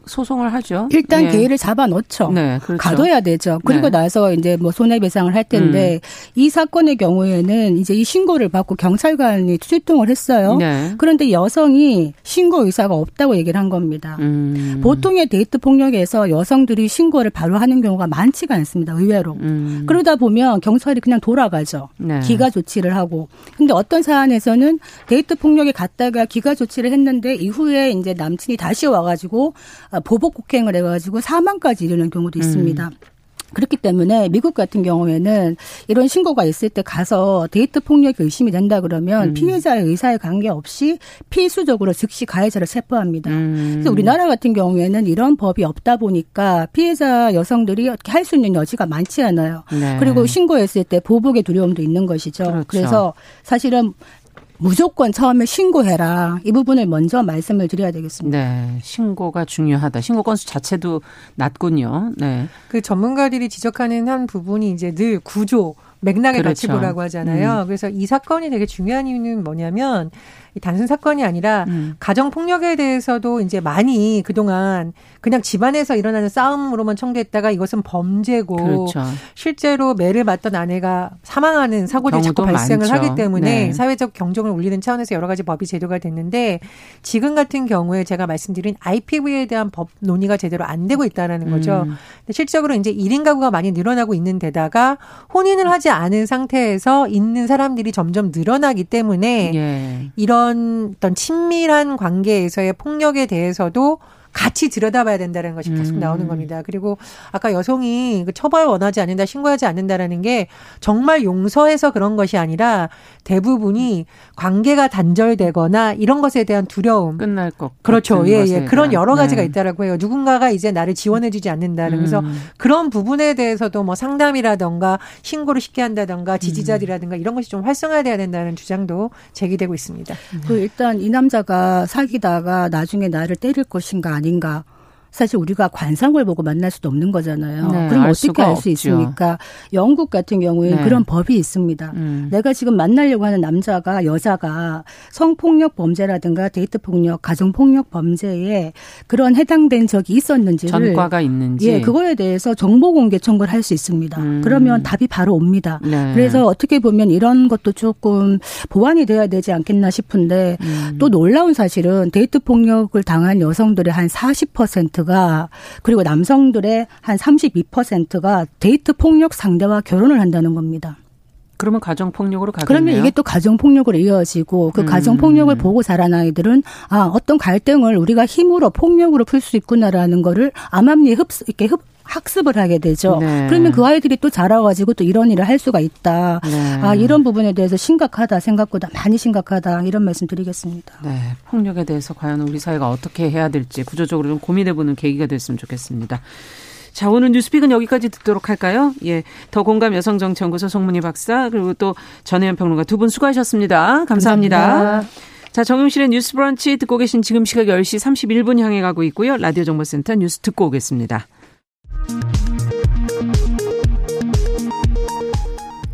소송을 하죠. 일단 예. 개를 잡아 놓죠. 네, 그렇죠. 가둬야 되죠. 그리고 네. 나서 이제 뭐 손해배상을 할 텐데 음. 이 사건의 경우에는 이제 이 신고를 받고 경찰관이 출동을 했어요. 네. 그런데 여성이 신고 의사가 없다고 얘기를 한 겁니다. 음. 보통의 데이트 폭력에서 여성들이 신고를 바로 하는 경우가 많지가 않습니다. 의외로. 음. 그러다 보면 경찰이 그냥 돌아가죠. 네. 기가 조치를 하고. 근데 어떤 사안에서는 데이트 폭력에 갔다가 기가 조치를 했는데 이후에 이제 남친이 다시 와가지고 아, 보복 폭행을 해가지고 사망까지 이르는 경우도 있습니다. 음. 그렇기 때문에 미국 같은 경우에는 이런 신고가 있을 때 가서 데이트 폭력이 의심이 된다 그러면 음. 피해자의 의사에 관계없이 필수적으로 즉시 가해자를 체포합니다. 음. 그래서 우리나라 같은 경우에는 이런 법이 없다 보니까 피해자 여성들이 어떻게 할수 있는 여지가 많지 않아요. 네. 그리고 신고했을 때 보복의 두려움도 있는 것이죠. 그렇죠. 그래서 사실은 무조건 처음에 신고해라. 이 부분을 먼저 말씀을 드려야 되겠습니다. 네. 신고가 중요하다. 신고 건수 자체도 낮군요. 네. 그 전문가들이 지적하는 한 부분이 이제 늘 구조, 맥락을 그렇죠. 같이 보라고 하잖아요. 음. 그래서 이 사건이 되게 중요한 이유는 뭐냐면 단순 사건이 아니라 음. 가정 폭력에 대해서도 이제 많이 그동안 그냥 집안에서 일어나는 싸움으로만 청구했다가 이것은 범죄고 그렇죠. 실제로 매를 맞던 아내가 사망하는 사고들이 자꾸 발생을 많죠. 하기 때문에 네. 사회적 경종을 울리는 차원에서 여러 가지 법이 제도가 됐는데 지금 같은 경우에 제가 말씀드린 IPV에 대한 법 논의가 제대로 안 되고 있다라는 거죠. 음. 실적으로 이제 1인 가구가 많이 늘어나고 있는 데다가 혼인을 하지 않은 상태에서 있는 사람들이 점점 늘어나기 때문에 예. 이런 어떤 친밀한 관계에서의 폭력에 대해서도 같이 들여다봐야 된다는 것이 계속 음. 나오는 겁니다. 그리고 아까 여성이 그 처벌 원하지 않는다, 신고하지 않는다라는 게 정말 용서해서 그런 것이 아니라 대부분이 관계가 단절되거나 이런 것에 대한 두려움. 끝날 것. 그렇죠. 예, 예. 그런 여러 가지가 네. 있다라고 해요. 누군가가 이제 나를 지원해주지 않는다는. 그래서 음. 그런 부분에 대해서도 뭐 상담이라던가 신고를 쉽게 한다던가 지지자들이라든가 이런 것이 좀 활성화돼야 된다는 주장도 제기되고 있습니다. 그 일단 이 남자가 사귀다가 나중에 나를 때릴 것인가 아닌가 사실 우리가 관상을 보고 만날 수도 없는 거잖아요. 네, 그럼 어떻게 알 수 있습니까? 영국 같은 경우에 네. 그런 법이 있습니다. 음. 내가 지금 만나려고 하는 남자가 여자가 성폭력 범죄라든가 데이트 폭력, 가정 폭력 범죄에 그런 해당된 적이 있었는지를 전과가 있는지 예, 그거에 대해서 정보 공개 청구를 할 수 있습니다. 음. 그러면 답이 바로 옵니다. 네. 그래서 어떻게 보면 이런 것도 조금 보완이 돼야 되지 않겠나 싶은데 음. 또 놀라운 사실은 데이트 폭력을 당한 여성들의 한 40%가 그리고 남성들의 한 32%가 데이트 폭력 상대와 결혼을 한다는 겁니다. 그러면 가정 폭력으로 가겠네요. 그러면 이게 또 가정 폭력으로 이어지고 그 음. 가정 폭력을 보고 자란 아이들은 아 어떤 갈등을 우리가 힘으로 폭력으로 풀 수 있구나라는 거를 암암리에 흡수 이렇게 흡 학습을 하게 되죠. 네. 그러면 그 아이들이 또 자라가지고 또 이런 일을 할 수가 있다. 네. 아 이런 부분에 대해서 심각하다 생각보다 많이 심각하다 이런 말씀 드리겠습니다. 네, 폭력에 대해서 과연 우리 사회가 어떻게 해야 될지 구조적으로 좀 고민해보는 계기가 됐으면 좋겠습니다. 자, 오늘 뉴스픽은 여기까지 듣도록 할까요? 예. 더 공감 여성정치연구소 송문희 박사, 그리고 또 전혜연 평론가 두 분 수고하셨습니다. 감사합니다. 감사합니다. 자, 정용실의 뉴스 브런치 듣고 계신 지금 시각 10시 31분 향해 가고 있고요. 라디오 정보센터 뉴스 듣고 오겠습니다.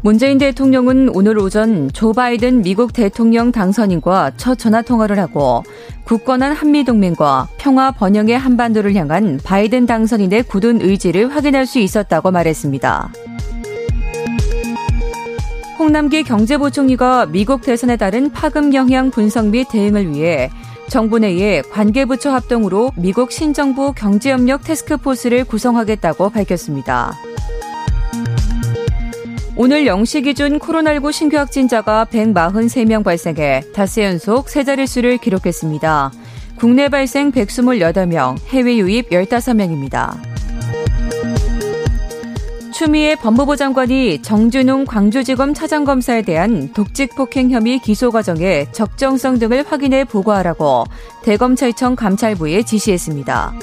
문재인 대통령은 오늘 오전 조 바이든 미국 대통령 당선인과 첫 전화 통화를 하고 굳건한 한미 동맹과 평화 번영의 한반도를 향한 바이든 당선인의 굳은 의지를 확인할 수 있었다고 말했습니다. 홍남기 경제부총리가 미국 대선에 따른 파급 영향 분석 및 대응을 위해 정부 내에 관계부처 합동으로 미국 신정부 경제협력 테스크포스를 구성하겠다고 밝혔습니다. 오늘 0시 기준 코로나19 신규 확진자가 143명 발생해 닷새 연속 세 자릿수를 기록했습니다. 국내 발생 128명, 해외 유입 15명입니다. 추미애 법무부 장관이 정준웅 광주지검 차장검사에 대한 독직 폭행 혐의 기소 과정의 적정성 등을 확인해 보고하라고 대검찰청 감찰부에 지시했습니다.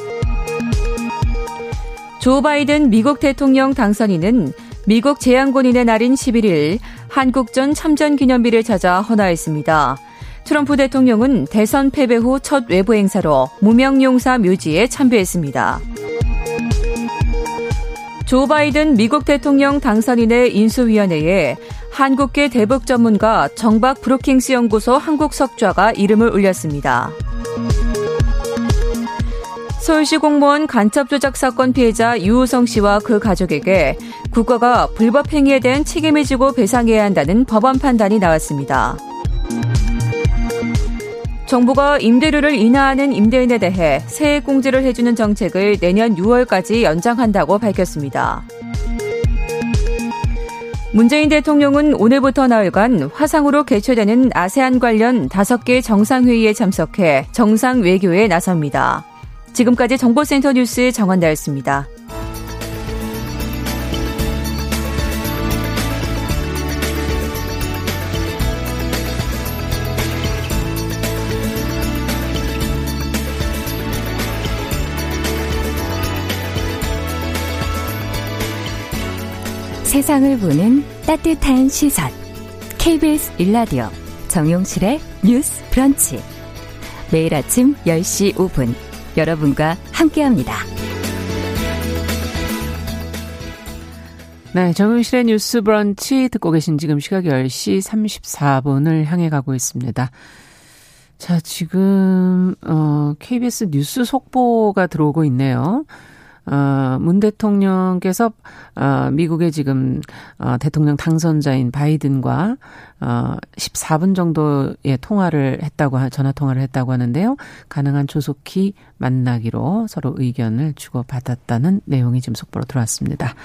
조 바이든 미국 대통령 당선인은 미국 재향권인의 날인 11일 한국전 참전 기념비를 찾아 헌화했습니다. 트럼프 대통령은 대선 패배 후 첫 외부 행사로 무명용사 묘지에 참배했습니다. 조 바이든 미국 대통령 당선인의 인수위원회에 한국계 대북 전문가 정박 브루킹스 연구소 한국 석좌가 이름을 올렸습니다. 서울시 공무원 간첩 조작 사건 피해자 유우성 씨와 그 가족에게 국가가 불법 행위에 대한 책임을 지고 배상해야 한다는 법원 판단이 나왔습니다. 정부가 임대료를 인하하는 임대인에 대해 세액 공제를 해주는 정책을 내년 6월까지 연장한다고 밝혔습니다. 문재인 대통령은 오늘부터 나흘간 화상으로 개최되는 아세안 관련 5개 정상회의에 참석해 정상 외교에 나섭니다. 지금까지 정보센터 뉴스 정원다였습니다. 세상을 보는 따뜻한 시선. KBS 일라디오 정용실의 뉴스 브런치. 매일 아침 10시 5분 여러분과 함께합니다. 네, 정용실의 뉴스 브런치 듣고 계신 지금 시각 10시 34분을 향해 가고 있습니다. 자, 지금 어 KBS 뉴스 속보가 들어오고 있네요. 어, 문 대통령께서 어, 미국의 지금 어, 대통령 당선자인 바이든과 어, 14분 정도의 통화를 했다고 전화 통화를 했다고 하는데요. 가능한 조속히 만나기로 서로 의견을 주고받았다는 내용이 지금 속보로 들어왔습니다.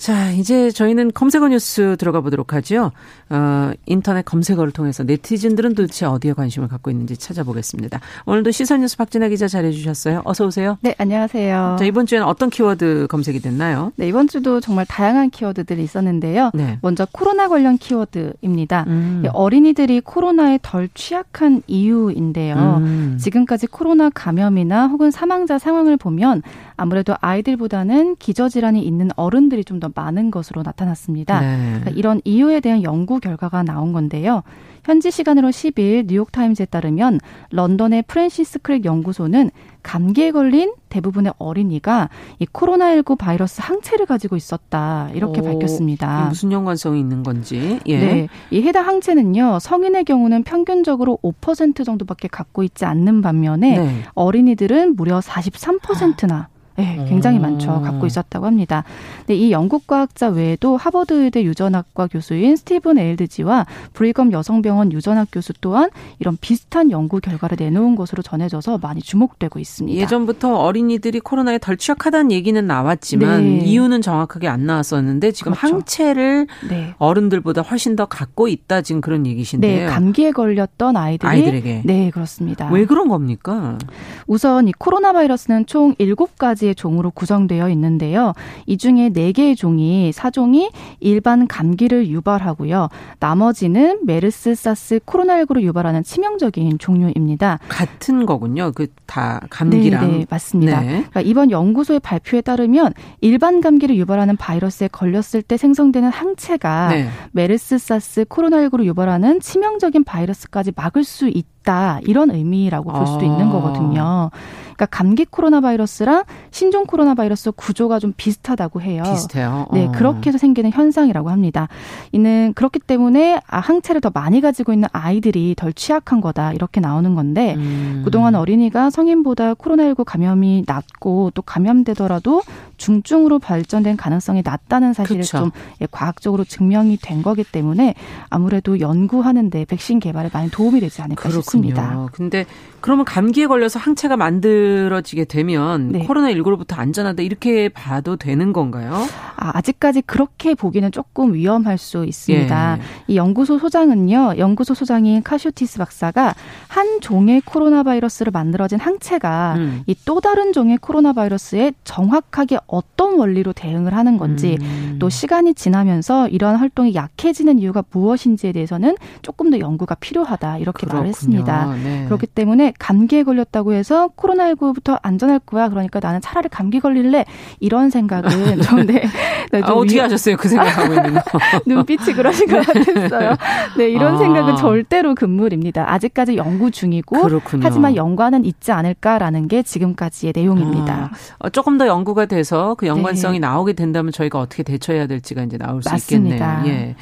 자, 이제 저희는 검색어 뉴스 들어가 보도록 하죠. 어, 인터넷 검색어를 통해서 네티즌들은 도대체 어디에 관심을 갖고 있는지 찾아보겠습니다. 오늘도 시선 뉴스 박진아 기자 잘해 주셨어요. 어서 오세요. 네, 안녕하세요. 자, 이번 주에는 어떤 키워드 검색이 됐나요? 네, 이번 주도 정말 다양한 키워드들이 있었는데요. 네. 먼저 코로나 관련 키워드입니다. 음. 어린이들이 코로나에 덜 취약한 이유인데요. 음. 지금까지 코로나 감염이나 혹은 사망자 상황을 보면 아무래도 아이들보다는 기저질환이 있는 어른들이 좀 더 많은 것으로 나타났습니다. 네. 그러니까 이런 이유에 대한 연구 결과가 나온 건데요. 현지 시간으로 10일 뉴욕타임즈에 따르면 런던의 프랜시스 크릭 연구소는 감기에 걸린 대부분의 어린이가 이 코로나19 바이러스 항체를 가지고 있었다. 이렇게 오, 밝혔습니다. 무슨 연관성이 있는 건지. 예. 네. 이 해당 항체는요. 성인의 경우는 평균적으로 5% 정도밖에 갖고 있지 않는 반면에 네. 어린이들은 무려 43%나 네, 굉장히 오. 많죠. 갖고 있었다고 합니다. 근데 이 영국 과학자 외에도 하버드 의대 유전학과 교수인 스티븐 엘레지와 브리검 여성병원 유전학 교수 또한 이런 비슷한 연구 결과를 내놓은 것으로 전해져서 많이 주목되고 있습니다. 예전부터 어린이들이 코로나에 덜 취약하다는 얘기는 나왔지만 네. 이유는 정확하게 안 나왔었는데 지금 그렇죠. 항체를 네. 어른들보다 훨씬 더 갖고 있다 지금 그런 얘기신데요. 네, 감기에 걸렸던 아이들이 아이들에게 네, 그렇습니다. 왜 그런 겁니까? 우선 이 코로나 바이러스는 총 7가지 가지의 종으로 구성되어 있는데요. 이 중에 4개의 종이 사종이 일반 감기를 유발하고요. 나머지는 메르스, 사스, 코로나19를 유발하는 치명적인 종류입니다. 같은 거군요. 그 다 감기랑. 네, 네 맞습니다. 네. 그러니까 이번 연구소의 발표에 따르면 일반 감기를 유발하는 바이러스에 걸렸을 때 생성되는 항체가 네. 메르스, 사스, 코로나19를 유발하는 치명적인 바이러스까지 막을 수 있다. 이런 의미라고 볼 수도 아. 있는 거거든요. 그러니까 감기 코로나 바이러스랑 신종 코로나 바이러스 구조가 좀 비슷하다고 해요. 비슷해요. 네, 어. 그렇게 해서 생기는 현상이라고 합니다. 이는 그렇기 때문에 아, 항체를 더 많이 가지고 있는 아이들이 덜 취약한 거다 이렇게 나오는 건데 음. 그동안 어린이가 성인보다 코로나19 감염이 낮고 또 감염되더라도 중증으로 발전된 가능성이 낮다는 사실을 그쵸. 좀 예, 과학적으로 증명이 된 거기 때문에 아무래도 연구하는데 백신 개발에 많이 도움이 되지 않을까 그렇군요. 싶습니다. 근데 그러면 감기에 걸려서 항체가 만들어지게 되면 네. 코로나19로부터 안전하다 이렇게 봐도 되는 건가요? 아, 아직까지 그렇게 보기는 조금 위험할 수 있습니다. 예. 이 연구소 소장은요, 연구소 소장인 카쇼티스 박사가 한 종의 코로나 바이러스를 만들어진 항체가 음. 이또 다른 종의 코로나 바이러스에 정확하게 어떤 원리로 대응을 하는 건지 음. 또 시간이 지나면서 이러한 활동이 약해지는 이유가 무엇인지에 대해서는 조금 더 연구가 필요하다 이렇게 그렇군요. 말했습니다. 네. 그렇기 때문에 감기에 걸렸다고 해서 코로나19부터 안전할 거야. 그러니까 나는 차라리 감기 걸릴래. 이런 생각은 *laughs* 좀 네. 네 좀 아, 어떻게 위... 하셨어요? 그 생각하고 있는 거. *laughs* 눈빛이 그러신 것 같았어요. 네, 이런 아. 생각은 절대로 금물입니다. 아직까지 연구 중이고 그렇군요. 하지만 연관은 있지 않을까라는 게 지금까지의 내용입니다. 아, 어, 조금 더 연구가 돼서 그 연관성이 네. 나오게 된다면 저희가 어떻게 대처해야 될지가 이제 나올 수 맞습니다. 있겠네요. 예.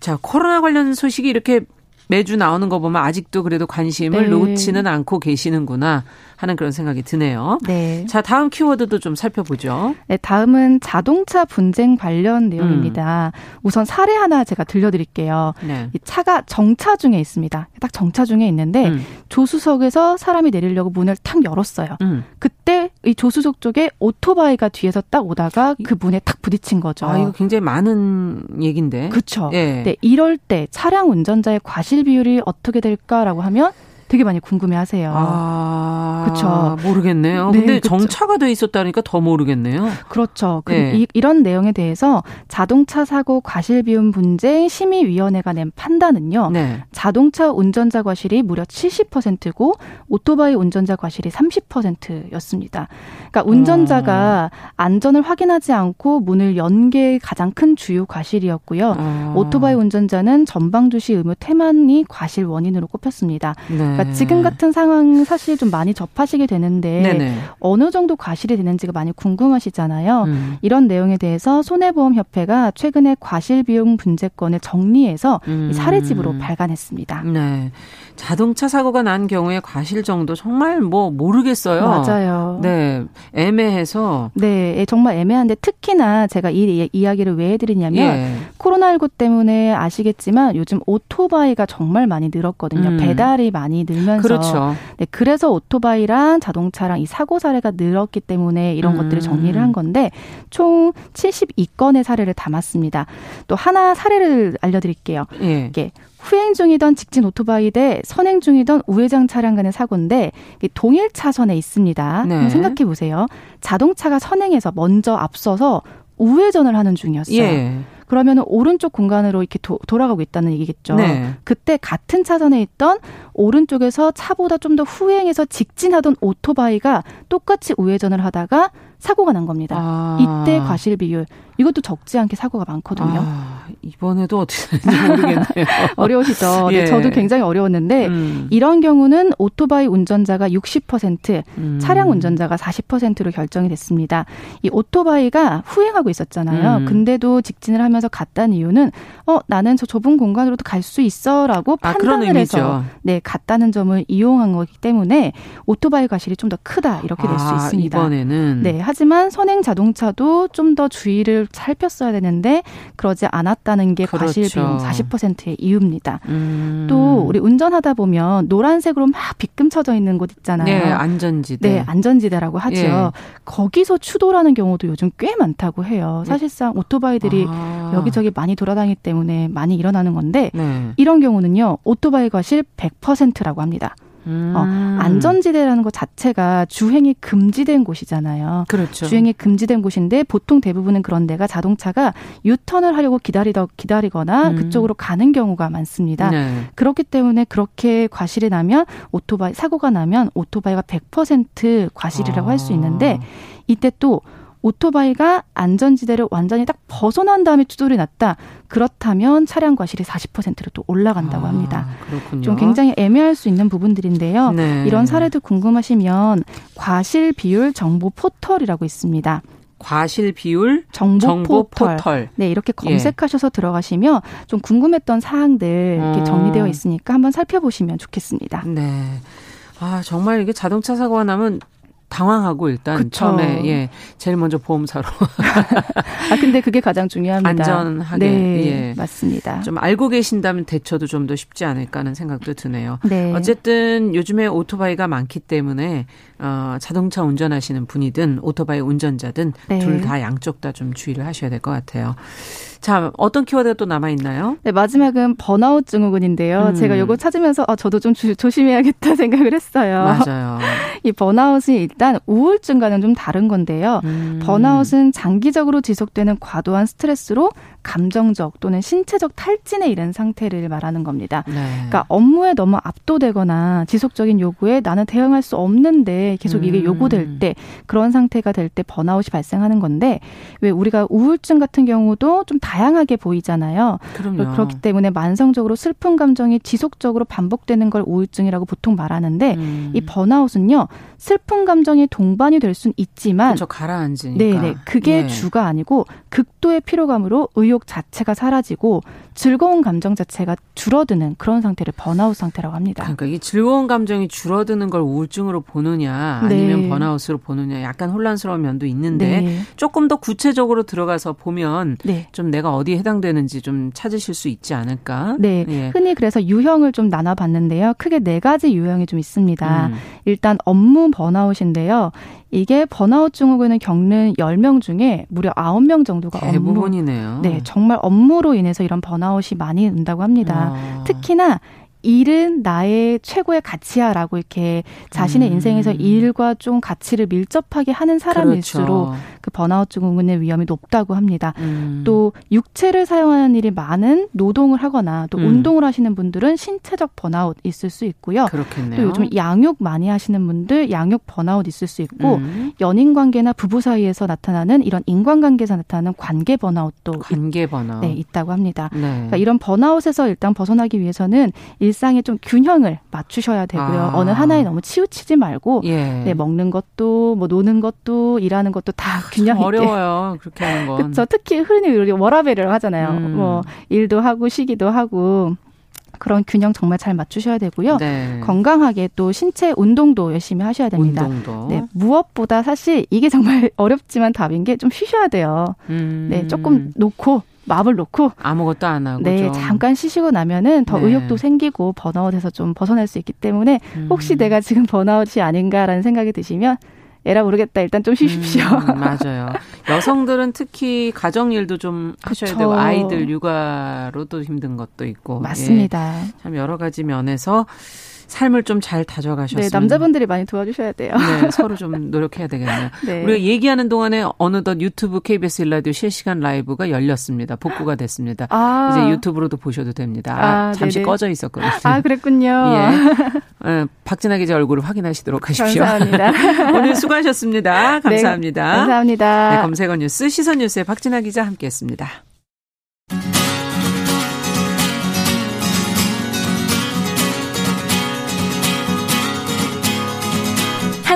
자, 코로나 관련 소식이 이렇게 매주 나오는 거 보면 아직도 그래도 관심을 네. 놓지는 않고 계시는구나. 하는 그런 생각이 드네요. 네. 자, 다음 키워드도 좀 살펴보죠. 네, 다음은 자동차 분쟁 관련 내용입니다. 음. 우선 사례 하나 제가 들려드릴게요. 네. 이 차가 정차 중에 있습니다. 딱 정차 중에 있는데 음. 조수석에서 사람이 내리려고 문을 탁 열었어요. 음. 그때 이 조수석 쪽에 오토바이가 뒤에서 딱 오다가 그 문에 탁 부딪힌 거죠. 아, 이거 굉장히 많은 얘기인데. 그렇죠. 예. 네, 이럴 때 차량 운전자의 과실 비율이 어떻게 될까라고 하면 되게 많이 궁금해하세요. 아, 그렇죠. 모르겠네요. 네, 근데 그쵸. 정차가 돼 있었다니까 더 모르겠네요. 그렇죠. 그 네. 이, 이런 내용에 대해서 자동차 사고 과실 비움 분쟁 심의위원회가 낸 판단은요. 네. 자동차 운전자 과실이 무려 70%고 오토바이 운전자 과실이 30%였습니다. 그러니까 운전자가 어. 안전을 확인하지 않고 문을 연 게 가장 큰 주요 과실이었고요. 어. 오토바이 운전자는 전방 주시 의무 태만이 과실 원인으로 꼽혔습니다. 네. 그러니까 지금 같은 상황 사실 좀 많이 접하시게 되는데 네네. 어느 정도 과실이 되는지가 많이 궁금하시잖아요. 음. 이런 내용에 대해서 손해보험협회가 최근에 과실 비용 분재권을 정리해서 음. 사례집으로 발간했습니다. 네. 자동차 사고가 난 경우에 과실 정도 정말 뭐 모르겠어요. 맞아요. 네. 애매해서. 네. 예, 정말 애매한데 특히나 제가 이 이야기를 왜 해드리냐면 예. 코로나19 때문에 아시겠지만 요즘 오토바이가 정말 많이 늘었거든요. 음. 배달이 많이 늘 면서. 그렇죠. 네. 그래서 오토바이랑 자동차랑 이 사고 사례가 늘었기 때문에 이런 음. 것들을 정리를 한 건데 총 72건의 사례를 담았습니다. 또 하나 사례를 알려드릴게요. 예. 이게 후행 중이던 직진 오토바이 대 선행 중이던 우회전 차량 간의 사고인데 동일 차선에 있습니다. 네. 생각해 보세요. 자동차가 선행해서 먼저 앞서서 우회전을 하는 중이었어요. 예. 그러면 오른쪽 공간으로 이렇게 도, 돌아가고 있다는 얘기겠죠. 네. 그때 같은 차선에 있던 오른쪽에서 차보다 좀 더 후행해서 직진하던 오토바이가 똑같이 우회전을 하다가 사고가 난 겁니다. 아. 이때 과실 비율 이것도 적지 않게 사고가 많거든요. 아, 이번에도 어떻게 되는지 모르겠네요. *laughs* 어려우시죠? 네, 예. 네, 저도 굉장히 어려웠는데 음. 이런 경우는 오토바이 운전자가 60%, 음. 차량 운전자가 40%로 결정이 됐습니다. 이 오토바이가 후행하고 있었잖아요. 음. 근데도 직진을 하면서 갔다는 이유는 어 나는 저 좁은 공간으로도 갈 수 있어라고 아, 판단을 해서 네 갔다는 점을 이용한 거기 때문에 오토바이 과실이 좀 더 크다 이렇게 될수 아, 있습니다. 이번에는 네 하지만 선행 자동차도 좀 더 주의를 살폈어야 되는데 그러지 않았다는 게 그렇죠. 과실 비용 40%의 이유입니다. 음. 또 우리 운전하다 보면 노란색으로 막 빗금 쳐져 있는 곳 있잖아요. 네, 안전지대. 네, 안전지대라고 하죠. 예. 거기서 추돌하는 경우도 요즘 꽤 많다고 해요. 네. 사실상 오토바이들이 아. 여기저기 많이 돌아다니기 때문에 많이 일어나는 건데 네. 이런 경우는요. 오토바이 과실 100%라고 합니다. 음. 어, 안전지대라는 것 자체가 주행이 금지된 곳이잖아요. 그렇죠. 주행이 금지된 곳인데 보통 대부분은 그런 데가 자동차가 유턴을 하려고 기다리다 기다리거나 음. 그쪽으로 가는 경우가 많습니다. 네. 그렇기 때문에 그렇게 과실이 나면 오토바이 사고가 나면 오토바이가 100% 과실이라고 아. 할수 있는데 이때 또 오토바이가 안전지대를 완전히 딱 벗어난 다음에 추돌이 났다. 그렇다면 차량 과실이 40%로 또 올라간다고 아, 합니다. 그렇군요. 좀 굉장히 애매할 수 있는 부분들인데요. 네. 이런 사례도 궁금하시면 과실 비율 정보 포털이라고 있습니다. 과실 비율 정보, 정보 포털. 포털. 네, 이렇게 예. 검색하셔서 예. 들어가시면 좀 궁금했던 사항들 이렇게 어. 정리되어 있으니까 한번 살펴보시면 좋겠습니다. 네. 아, 정말 이게 자동차 사고가 나면 당황하고 일단 그쵸. 처음에 예 제일 먼저 보험사로 *laughs* 아 근데 그게 가장 중요합니다. 안전하게 네, 예 맞습니다. 좀 알고 계신다면 대처도 좀 더 쉽지 않을까 하는 생각도 드네요. 네. 어쨌든 요즘에 오토바이가 많기 때문에 어 자동차 운전하시는 분이든 오토바이 운전자든 네. 둘다 양쪽 다 좀 주의를 하셔야 될 것 같아요. 자, 어떤 키워드가 또 남아 있나요? 네, 마지막은 번아웃 증후군인데요. 음. 제가 이거 찾으면서 아, 저도 좀 주, 조심해야겠다 *laughs* 생각을 했어요. 맞아요. *laughs* 이 번아웃이 일단 우울증과는 좀 다른 건데요. 음. 번아웃은 장기적으로 지속되는 과도한 스트레스로 감정적 또는 신체적 탈진에 이른 상태를 말하는 겁니다. 네. 그러니까 업무에 너무 압도되거나 지속적인 요구에 나는 대응할 수 없는데 계속 이게 음. 요구될 때 그런 상태가 될 때 번아웃이 발생하는 건데 왜 우리가 우울증 같은 경우도 좀다 양하게 보이잖아요. 그럼요. 그렇기 때문에 만성적으로 슬픈 감정이 지속적으로 반복되는 걸 우울증이라고 보통 말하는데 음. 이 번아웃은요. 슬픈 감정이 동반이 될 수는 있지만 그렇죠. 가라앉으니까. 네네. 그게 네. 주가 아니고 극도의 피로감으로 의욕 자체가 사라지고 즐거운 감정 자체가 줄어드는 그런 상태를 번아웃 상태라고 합니다. 그러니까 이 즐거운 감정이 줄어드는 걸 우울증으로 보느냐 아니면 네. 번아웃으로 보느냐 약간 혼란스러운 면도 있는데 네. 조금 더 구체적으로 들어가서 보면 네. 좀 내가 어디에 해당되는지 좀 찾으실 수 있지 않을까? 네. 예. 흔히 그래서 유형을 좀 나눠봤는데요. 크게 네 가지 유형이 좀 있습니다. 음. 일단 업무 번아웃인데요. 이게 번아웃 증후군을 겪는 10명 중에 무려 9명 정도가 대부분이네요. 업무, 네, 정말 업무로 인해서 이런 번아웃이 많이 온다고 합니다. 아. 특히나 일은 나의 최고의 가치야라고 이렇게 자신의 음. 인생에서 일과 좀 가치를 밀접하게 하는 사람일수록 그렇죠. 그 번아웃 증후군의 위험이 높다고 합니다. 음. 또 육체를 사용하는 일이 많은 노동을 하거나 또 음. 운동을 하시는 분들은 신체적 번아웃 있을 수 있고요. 그렇겠네요. 또 요즘 양육 많이 하시는 분들 양육 번아웃 있을 수 있고 음. 연인 관계나 부부 사이에서 나타나는 이런 인간관계에서 나타나는 관계 번아웃도 관계 번아웃 네, 있다고 합니다. 네. 그러니까 이런 번아웃에서 일단 벗어나기 위해서는 일상에 좀 균형을 맞추셔야 되고요. 아. 어느 하나에 너무 치우치지 말고 예. 네, 먹는 것도 뭐 노는 것도 일하는 것도 다 균형 있게 어려워요. 그렇게 하는 건. 그렇죠. 특히 흔히 우리 워라벨을 하잖아요. 음. 뭐 일도 하고 쉬기도 하고 그런 균형 정말 잘 맞추셔야 되고요. 네. 건강하게 또 신체 운동도 열심히 하셔야 됩니다. 운동도. 네, 무엇보다 사실 이게 정말 *laughs* 어렵지만 답인 게 좀 쉬셔야 돼요. 음. 네, 조금 놓고 마음을 놓고 아무것도 안 하고 네 좀. 잠깐 쉬시고 나면은 더 네. 의욕도 생기고 burnout에서 좀 벗어날 수 있기 때문에 혹시 음. 내가 지금 번아웃이 아닌가라는 생각이 드시면 에라 모르겠다. 일단 좀 쉬십시오. 음, 맞아요. 여성들은 특히 가정 일도 좀 하셔야 그쵸. 되고 아이들 육아로도 힘든 것도 있고 맞습니다. 예, 참 여러 가지 면에서 삶을 좀 잘 다져가셨으면. 네, 남자분들이 많이 도와주셔야 돼요. 네, 서로 좀 노력해야 되겠네요. *laughs* 네. 우리가 얘기하는 동안에 어느덧 유튜브 KBS 일라디오 실시간 라이브가 열렸습니다. 복구가 됐습니다. 아. 이제 유튜브로도 보셔도 됩니다. 아, 잠시 네네. 꺼져 있었거든요. 아, 그랬군요. *laughs* 예. 예, 박진아 기자 얼굴을 확인하시도록 하십시오. 감사합니다. *laughs* 오늘 수고하셨습니다. 감사합니다. 네, 감사합니다. 네, 검색어 뉴스 시선 뉴스의 박진아 기자 함께했습니다.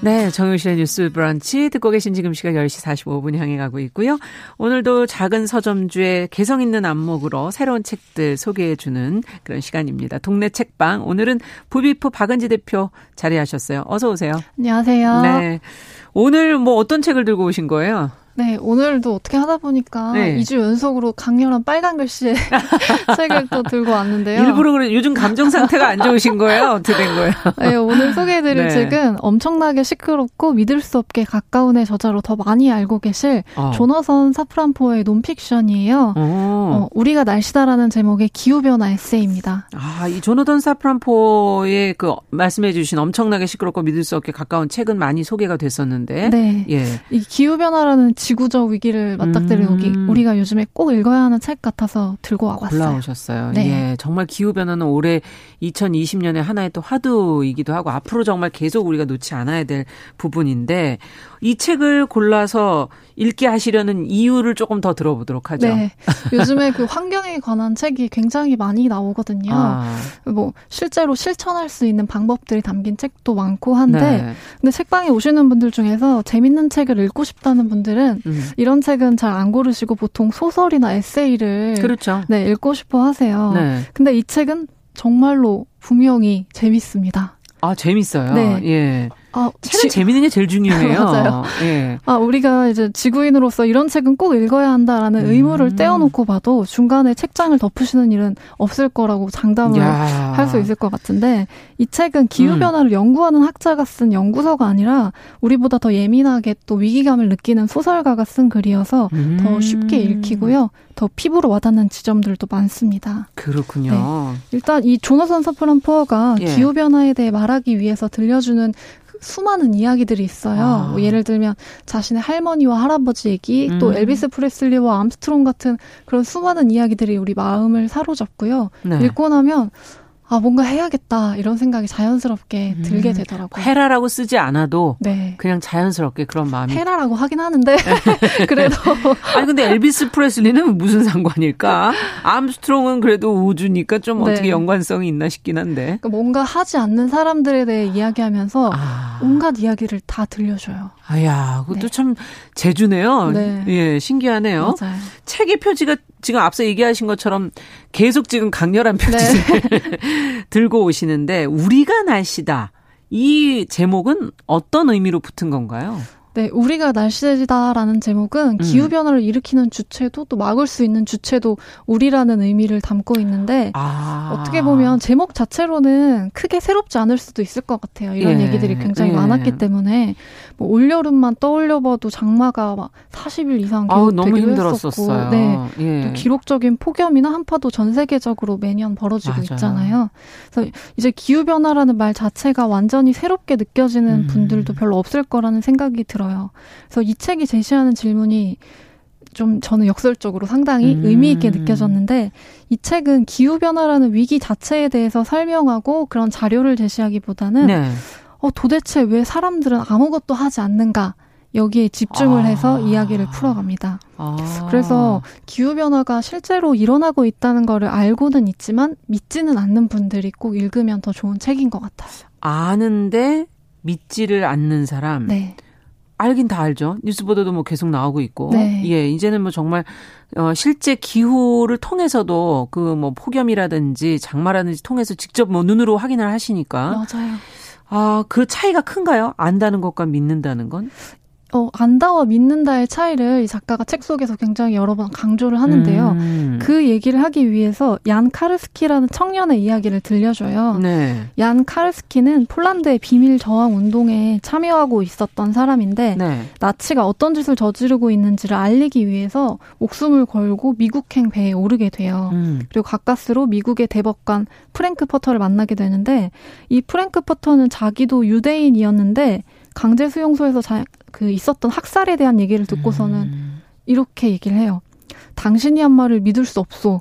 네, 정용실의 뉴스 브런치 듣고 계신 지금 시각 10시 45분 향해 가고 있고요. 오늘도 작은 서점주의 개성 있는 안목으로 새로운 책들 소개해 주는 그런 시간입니다. 동네 책방. 오늘은 부비프 박은지 대표 자리하셨어요. 어서 오세요. 안녕하세요. 네. 오늘 뭐 어떤 책을 들고 오신 거예요? 네, 오늘도 어떻게 하다 보니까 네. 2주 연속으로 강렬한 빨간 글씨의 *laughs* 책을 또 들고 왔는데요. 일부러 그래 요즘 감정 상태가 안 좋으신 거예요? 어떻게 된 거예요? 네, 오늘 소개해드릴 네. 책은 엄청나게 시끄럽고 믿을 수 없게 가까운의 저자로 더 많이 알고 계실 어. 조너선 사프란포의 논픽션이에요. 어. 어, 우리가 날씨다라는 제목의 기후변화 에세이입니다. 아, 이 조너선 사프란포의 그 말씀해주신 엄청나게 시끄럽고 믿을 수 없게 가까운 책은 많이 소개가 됐었는데. 네. 예. 이 기후변화라는 지구적 위기를 맞닥뜨리는 음. 우리가 요즘에 꼭 읽어야 하는 책 같아서 들고 와봤어요. 골라오셨어요. 네. 예, 정말 기후 변화는 올해 2020년에 하나의 또 화두이기도 하고 앞으로 정말 계속 우리가 놓지 않아야 될 부분인데 이 책을 골라서 읽게 하시려는 이유를 조금 더 들어보도록 하죠. 네. 요즘에 그 환경에 관한 책이 굉장히 많이 나오거든요. 아. 뭐 실제로 실천할 수 있는 방법들이 담긴 책도 많고 한데 네. 근데 책방에 오시는 분들 중에서 재밌는 책을 읽고 싶다는 분들은 음. 이런 책은 잘 안 고르시고 보통 소설이나 에세이를 그렇죠. 네, 읽고 싶어 하세요. 네. 근데 이 책은 정말로 분명히 재밌습니다. 아, 재밌어요. 네. 예. 아, 책은 지... 재밌는 게 제일 중요해요. *laughs* 맞아요. 예. 아, 우리가 이제 지구인으로서 이런 책은 꼭 읽어야 한다라는 음. 의무를 떼어놓고 봐도 중간에 책장을 덮으시는 일은 없을 거라고 장담을 할 수 있을 것 같은데 이 책은 기후변화를 음. 연구하는 학자가 쓴 연구서가 아니라 우리보다 더 예민하게 또 위기감을 느끼는 소설가가 쓴 글이어서 음. 더 쉽게 읽히고요. 더 피부로 와닿는 지점들도 많습니다. 그렇군요. 네. 일단 이 조너선 사프란 포어가 예. 기후변화에 대해 말하기 위해서 들려주는 수많은 이야기들이 있어요. 아. 뭐 예를 들면 자신의 할머니와 할아버지 얘기, 음. 또 엘비스 프레슬리와 암스트롱 같은 그런 수많은 이야기들이 우리 마음을 사로잡고요. 네. 읽고 나면 아, 뭔가 해야겠다. 이런 생각이 자연스럽게 음. 들게 되더라고요. 해라라고 쓰지 않아도 네. 그냥 자연스럽게 그런 마음이. 해라라고 하긴 하는데 *laughs* 그래도 *laughs* 아니 근데 엘비스 프레슬리는 무슨 상관일까? 암스트롱은 그래도 우주니까 좀 네. 어떻게 연관성이 있나 싶긴 한데. 그러니까 뭔가 하지 않는 사람들에 대해 이야기하면서 아. 온갖 이야기를 다 들려줘요. 아야, 그것도 네. 참 재주네요. 네. 예, 신기하네요. 맞아요. 책의 표지가 지금 앞서 얘기하신 것처럼 계속 지금 강렬한 표지를 네. *laughs* 들고 오시는데 우리가 날씨다. 이 제목은 어떤 의미로 붙은 건가요? 네, 우리가 날씨다라는 제목은 음. 기후 변화를 일으키는 주체도 또 막을 수 있는 주체도 우리라는 의미를 담고 있는데 아. 어떻게 보면 제목 자체로는 크게 새롭지 않을 수도 있을 것 같아요. 이런 예. 얘기들이 굉장히 예. 많았기 때문에 뭐 올여름만 떠올려봐도 장마가 막 40일 이상 계속되기도 했었고, 네, 예. 또 기록적인 폭염이나 한파도 전 세계적으로 매년 벌어지고 맞아요. 있잖아요. 그래서 이제 기후 변화라는 말 자체가 완전히 새롭게 느껴지는 음. 분들도 별로 없을 거라는 생각이 들어요. 들어요. 그래서 이 책이 제시하는 질문이 좀 저는 역설적으로 상당히 음. 의미 있게 느껴졌는데 이 책은 기후 변화라는 위기 자체에 대해서 설명하고 그런 자료를 제시하기보다는 네. 어 도대체 왜 사람들은 아무것도 하지 않는가 여기에 집중을 아. 해서 이야기를 풀어갑니다. 아. 그래서 기후 변화가 실제로 일어나고 있다는 거를 알고는 있지만 믿지는 않는 분들이 꼭 읽으면 더 좋은 책인 것 같아요. 아는데 믿지를 않는 사람. 네. 알긴 다 알죠. 뉴스 보도도 뭐 계속 나오고 있고. 네. 예, 이제는 뭐 정말 어 실제 기후를 통해서도 그 뭐 폭염이라든지 장마라든지 통해서 직접 뭐 눈으로 확인을 하시니까. 맞아요. 아, 그 차이가 큰가요? 안다는 것과 믿는다는 건? 어, 안다와 믿는다의 차이를 이 작가가 책 속에서 굉장히 여러 번 강조를 하는데요. 음. 그 얘기를 하기 위해서 얀 카르스키라는 청년의 이야기를 들려줘요. 네. 얀 카르스키는 폴란드의 비밀 저항 운동에 참여하고 있었던 사람인데 네. 나치가 어떤 짓을 저지르고 있는지를 알리기 위해서 목숨을 걸고 미국행 배에 오르게 돼요. 음. 그리고 가까스로 미국의 대법관 프랭크 퍼터를 만나게 되는데 이 프랭크 퍼터는 자기도 유대인이었는데 강제 수용소에서 자, 그 있었던 학살에 대한 얘기를 듣고서는 음. 이렇게 얘기를 해요. 당신이 한 말을 믿을 수 없소.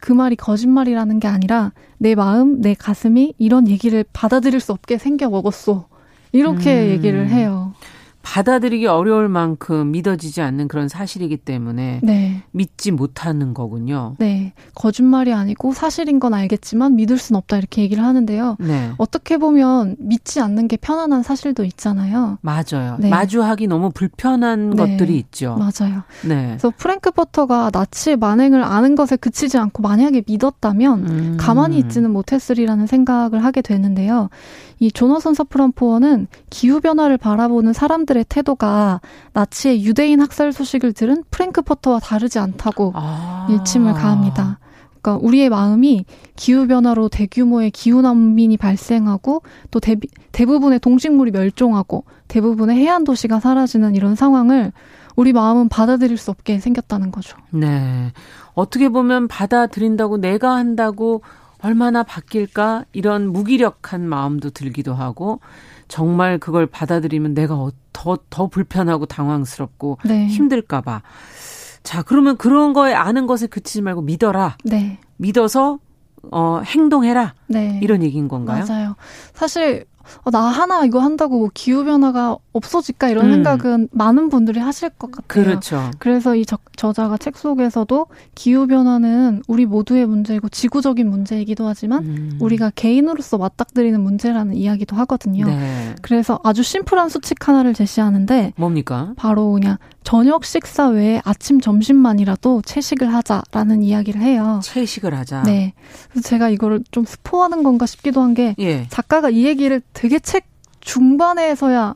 그 말이 거짓말이라는 게 아니라 내 마음, 내 가슴이 이런 얘기를 받아들일 수 없게 생겨 먹었소. 이렇게 음. 얘기를 해요. 받아들이기 어려울 만큼 믿어지지 않는 그런 사실이기 때문에 네. 믿지 못하는 거군요. 네. 거짓말이 아니고 사실인 건 알겠지만 믿을 순 없다 이렇게 얘기를 하는데요. 네. 어떻게 보면 믿지 않는 게 편안한 사실도 있잖아요. 맞아요. 네. 마주하기 너무 불편한 네. 것들이 있죠. 맞아요. 네. 그래서 프랭크 버터가 나치의 만행을 아는 것에 그치지 않고 만약에 믿었다면 음. 가만히 있지는 못했으리라는 생각을 하게 되는데요. 이 조너선 서프란포어는 기후 변화를 바라보는 사람들의 태도가 나치의 유대인 학살 소식을 들은 프랭크 포터와 다르지 않다고 아. 일침을 가합니다. 그러니까 우리의 마음이 기후 변화로 대규모의 기후 난민이 발생하고 또 대, 대부분의 동식물이 멸종하고 대부분의 해안 도시가 사라지는 이런 상황을 우리 마음은 받아들일 수 없게 생겼다는 거죠. 네. 어떻게 보면 받아들인다고 내가 한다고 얼마나 바뀔까 이런 무기력한 마음도 들기도 하고 정말 그걸 받아들이면 내가 더더 어, 더 불편하고 당황스럽고 네. 힘들까 봐. 자 그러면 그런 거에 아는 것에 그치지 말고 믿어라. 네. 믿어서 어 행동해라. 네. 이런 얘기인 건가요? 맞아요. 사실 어, 나 하나 이거 한다고 뭐 기후 변화가 없어질까 이런 음. 생각은 많은 분들이 하실 것 같아요. 그렇죠. 그래서 이 저, 저자가 책 속에서도 기후 변화는 우리 모두의 문제이고 지구적인 문제이기도 하지만 음. 우리가 개인으로서 맞닥뜨리는 문제라는 이야기도 하거든요. 네. 그래서 아주 심플한 수칙 하나를 제시하는데 뭡니까? 바로 그냥 저녁 식사 외에 아침 점심만이라도 채식을 하자라는 이야기를 해요. 채식을 하자. 네. 그래서 제가 이거를 좀 스포하는 건가 싶기도 한게 예. 작가가 이 얘기를 되게 책 중반에서야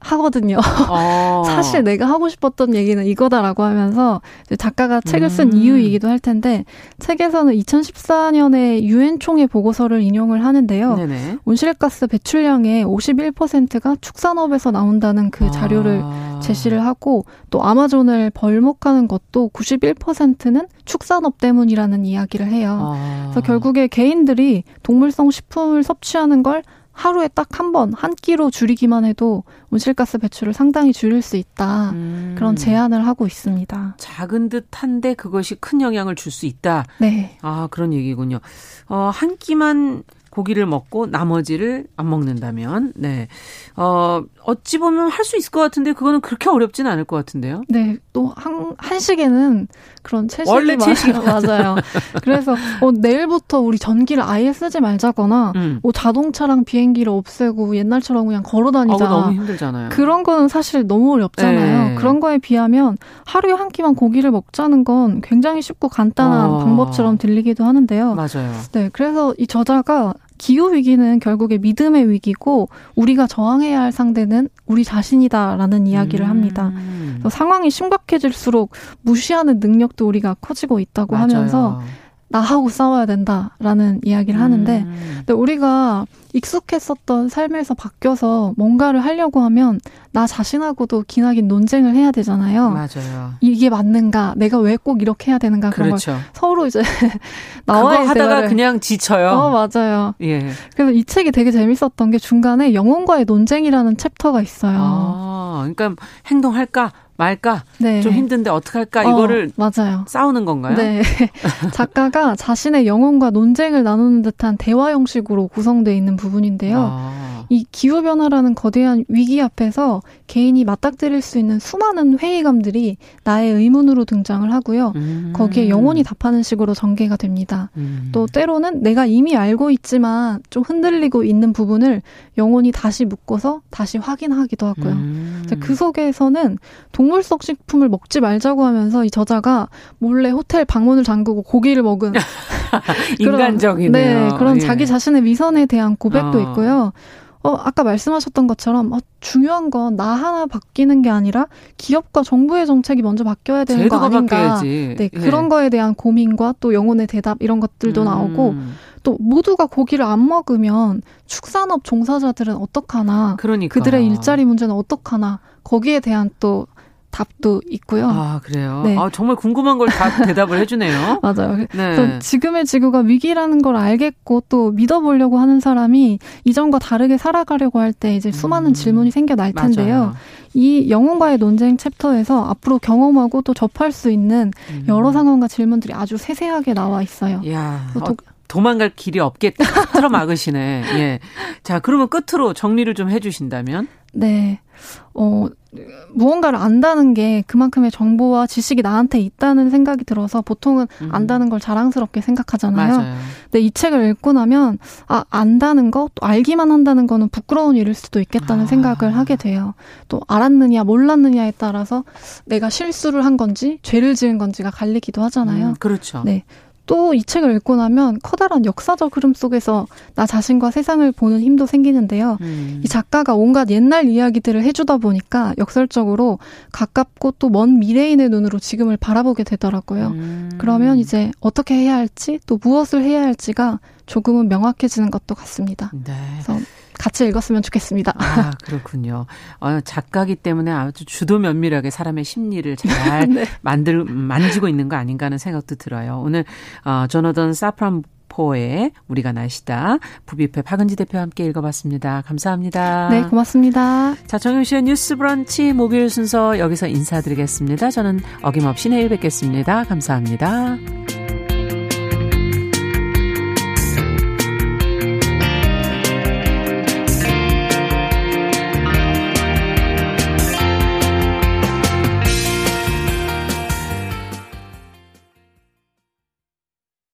하거든요. 어. *laughs* 사실 내가 하고 싶었던 얘기는 이거다라고 하면서 작가가 책을 쓴 음. 이유이기도 할 텐데 책에서는 2014년에 유엔 총회 보고서를 인용을 하는데요. 네네. 온실가스 배출량의 51%가 축산업에서 나온다는 그 자료를 아. 제시를 하고 또 아마존을 벌목하는 것도 91%는 축산업 때문이라는 이야기를 해요. 아. 그래서 결국에 개인들이 동물성 식품을 섭취하는 걸 하루에 딱 한 번, 한 끼로 줄이기만 해도 온실가스 배출을 상당히 줄일 수 있다. 음. 그런 제안을 하고 있습니다. 작은 듯 한데 그것이 큰 영향을 줄 수 있다. 네. 아, 그런 얘기군요. 어, 한 끼만 고기를 먹고 나머지를 안 먹는다면, 네. 어, 어찌 보면 할 수 있을 것 같은데 그거는 그렇게 어렵지는 않을 것 같은데요. 네, 또 한, 한식에는 그런 채식이 원래 채식 *laughs* 맞아요. 그래서 어, 내일부터 우리 전기를 아예 쓰지 말자거나 음. 뭐 자동차랑 비행기를 없애고 옛날처럼 그냥 걸어 다니자. 어, 너무 힘들잖아요. 그런 거는 사실 너무 어렵잖아요. 네. 그런 거에 비하면 하루에 한 끼만 고기를 먹자는 건 굉장히 쉽고 간단한 어. 방법처럼 들리기도 하는데요. 맞아요. 네, 그래서 이 저자가 기후 위기는 결국에 믿음의 위기고 우리가 저항해야 할 상대는 우리 자신이다라는 이야기를 음. 합니다. 상황이 심각해질수록 무시하는 능력도 우리가 커지고 있다고 맞아요. 하면서 나하고 싸워야 된다라는 이야기를 하는데 음. 근데 우리가 익숙했었던 삶에서 바뀌어서 뭔가를 하려고 하면 나 자신하고도 기나긴 논쟁을 해야 되잖아요. 맞아요. 이게 맞는가? 내가 왜 꼭 이렇게 해야 되는가? 그런 그렇죠. 걸 서로 이제 *laughs* 나와의 그거 하다가 대화를. 그냥 지쳐요. 어, 맞아요. 예. 그래서 이 책이 되게 재밌었던 게 중간에 영혼과의 논쟁이라는 챕터가 있어요. 아, 그러니까 행동할까? 말까? 네. 좀 힘든데 어떡할까? 어, 이거를 맞아요. 싸우는 건가요? 네. *laughs* 작가가 자신의 영혼과 논쟁을 나누는 듯한 대화 형식으로 구성되어 있는 부분인데요. 아. 이 기후변화라는 거대한 위기 앞에서 개인이 맞닥뜨릴 수 있는 수많은 회의감들이 나의 의문으로 등장을 하고요. 음. 거기에 영혼이 답하는 식으로 전개가 됩니다. 음. 또 때로는 내가 이미 알고 있지만 좀 흔들리고 있는 부분을 영혼이 다시 묶어서 다시 확인하기도 하고요. 음. 그 속에서는 동물성 식품을 먹지 말자고 하면서 이 저자가 몰래 호텔 방문을 잠그고 고기를 먹은 *laughs* 인간적이네요. 네, 그런 예. 자기 자신의 위선에 대한 고백도 어. 있고요. 어, 아까 말씀하셨던 것처럼 어, 중요한 건 나 하나 바뀌는 게 아니라 기업과 정부의 정책이 먼저 바뀌어야 되는 거 아닌가. 바뀌어야지. 네, 예. 그런 거에 대한 고민과 또 영혼의 대답 이런 것들도 음. 나오고 또 모두가 고기를 안 먹으면 축산업 종사자들은 어떡하나. 그러니까. 그들의 일자리 문제는 어떡하나. 거기에 대한 또 답도 있고요. 아, 그래요? 네. 아, 정말 궁금한 걸 다 *laughs* 대답을 해주네요. 맞아요. 네. 그래서 지금의 지구가 위기라는 걸 알겠고 또 믿어보려고 하는 사람이 이전과 다르게 살아가려고 할 때 이제 수많은 음. 질문이 생겨날 텐데요. 맞아요. 이 영혼과의 논쟁 챕터에서 앞으로 경험하고 또 접할 수 있는 음. 여러 상황과 질문들이 아주 세세하게 나와 있어요. 야, 도, 도망갈 길이 딱 *laughs* 틀어 막으시네. 예. 자, 그러면 끝으로 정리를 좀 해주신다면? 네. 어, 무언가를 안다는 게 그만큼의 정보와 지식이 나한테 있다는 생각이 들어서 보통은 음. 안다는 걸 자랑스럽게 생각하잖아요. 맞아요. 근데 이 책을 읽고 나면 아 안다는 거, 또 알기만 한다는 거는 부끄러운 일일 수도 있겠다는 아. 생각을 하게 돼요. 또 알았느냐 몰랐느냐에 따라서 내가 실수를 한 건지 죄를 지은 건지가 갈리기도 하잖아요. 음, 그렇죠. 네. 또 이 책을 읽고 나면 커다란 역사적 흐름 속에서 나 자신과 세상을 보는 힘도 생기는데요. 음. 이 작가가 온갖 옛날 이야기들을 해주다 보니까 역설적으로 가깝고 또 먼 미래인의 눈으로 지금을 바라보게 되더라고요. 음. 그러면 이제 어떻게 해야 할지 또 무엇을 해야 할지가 조금은 명확해지는 것도 같습니다. 네. 그래서 같이 읽었으면 좋겠습니다. 아, 그렇군요. 어, 작가기 때문에 아주 주도 면밀하게 사람의 심리를 잘 *laughs* 네. 만들, 만지고 있는 거 아닌가 하는 생각도 들어요. 오늘, 어, 조너던 사프란 포의 우리가 날씨다. 부비페 박은지 대표와 함께 읽어봤습니다. 감사합니다. 네, 고맙습니다. 자, 정영시의 뉴스 브런치 목요일 순서 여기서 인사드리겠습니다. 저는 어김없이 내일 뵙겠습니다. 감사합니다.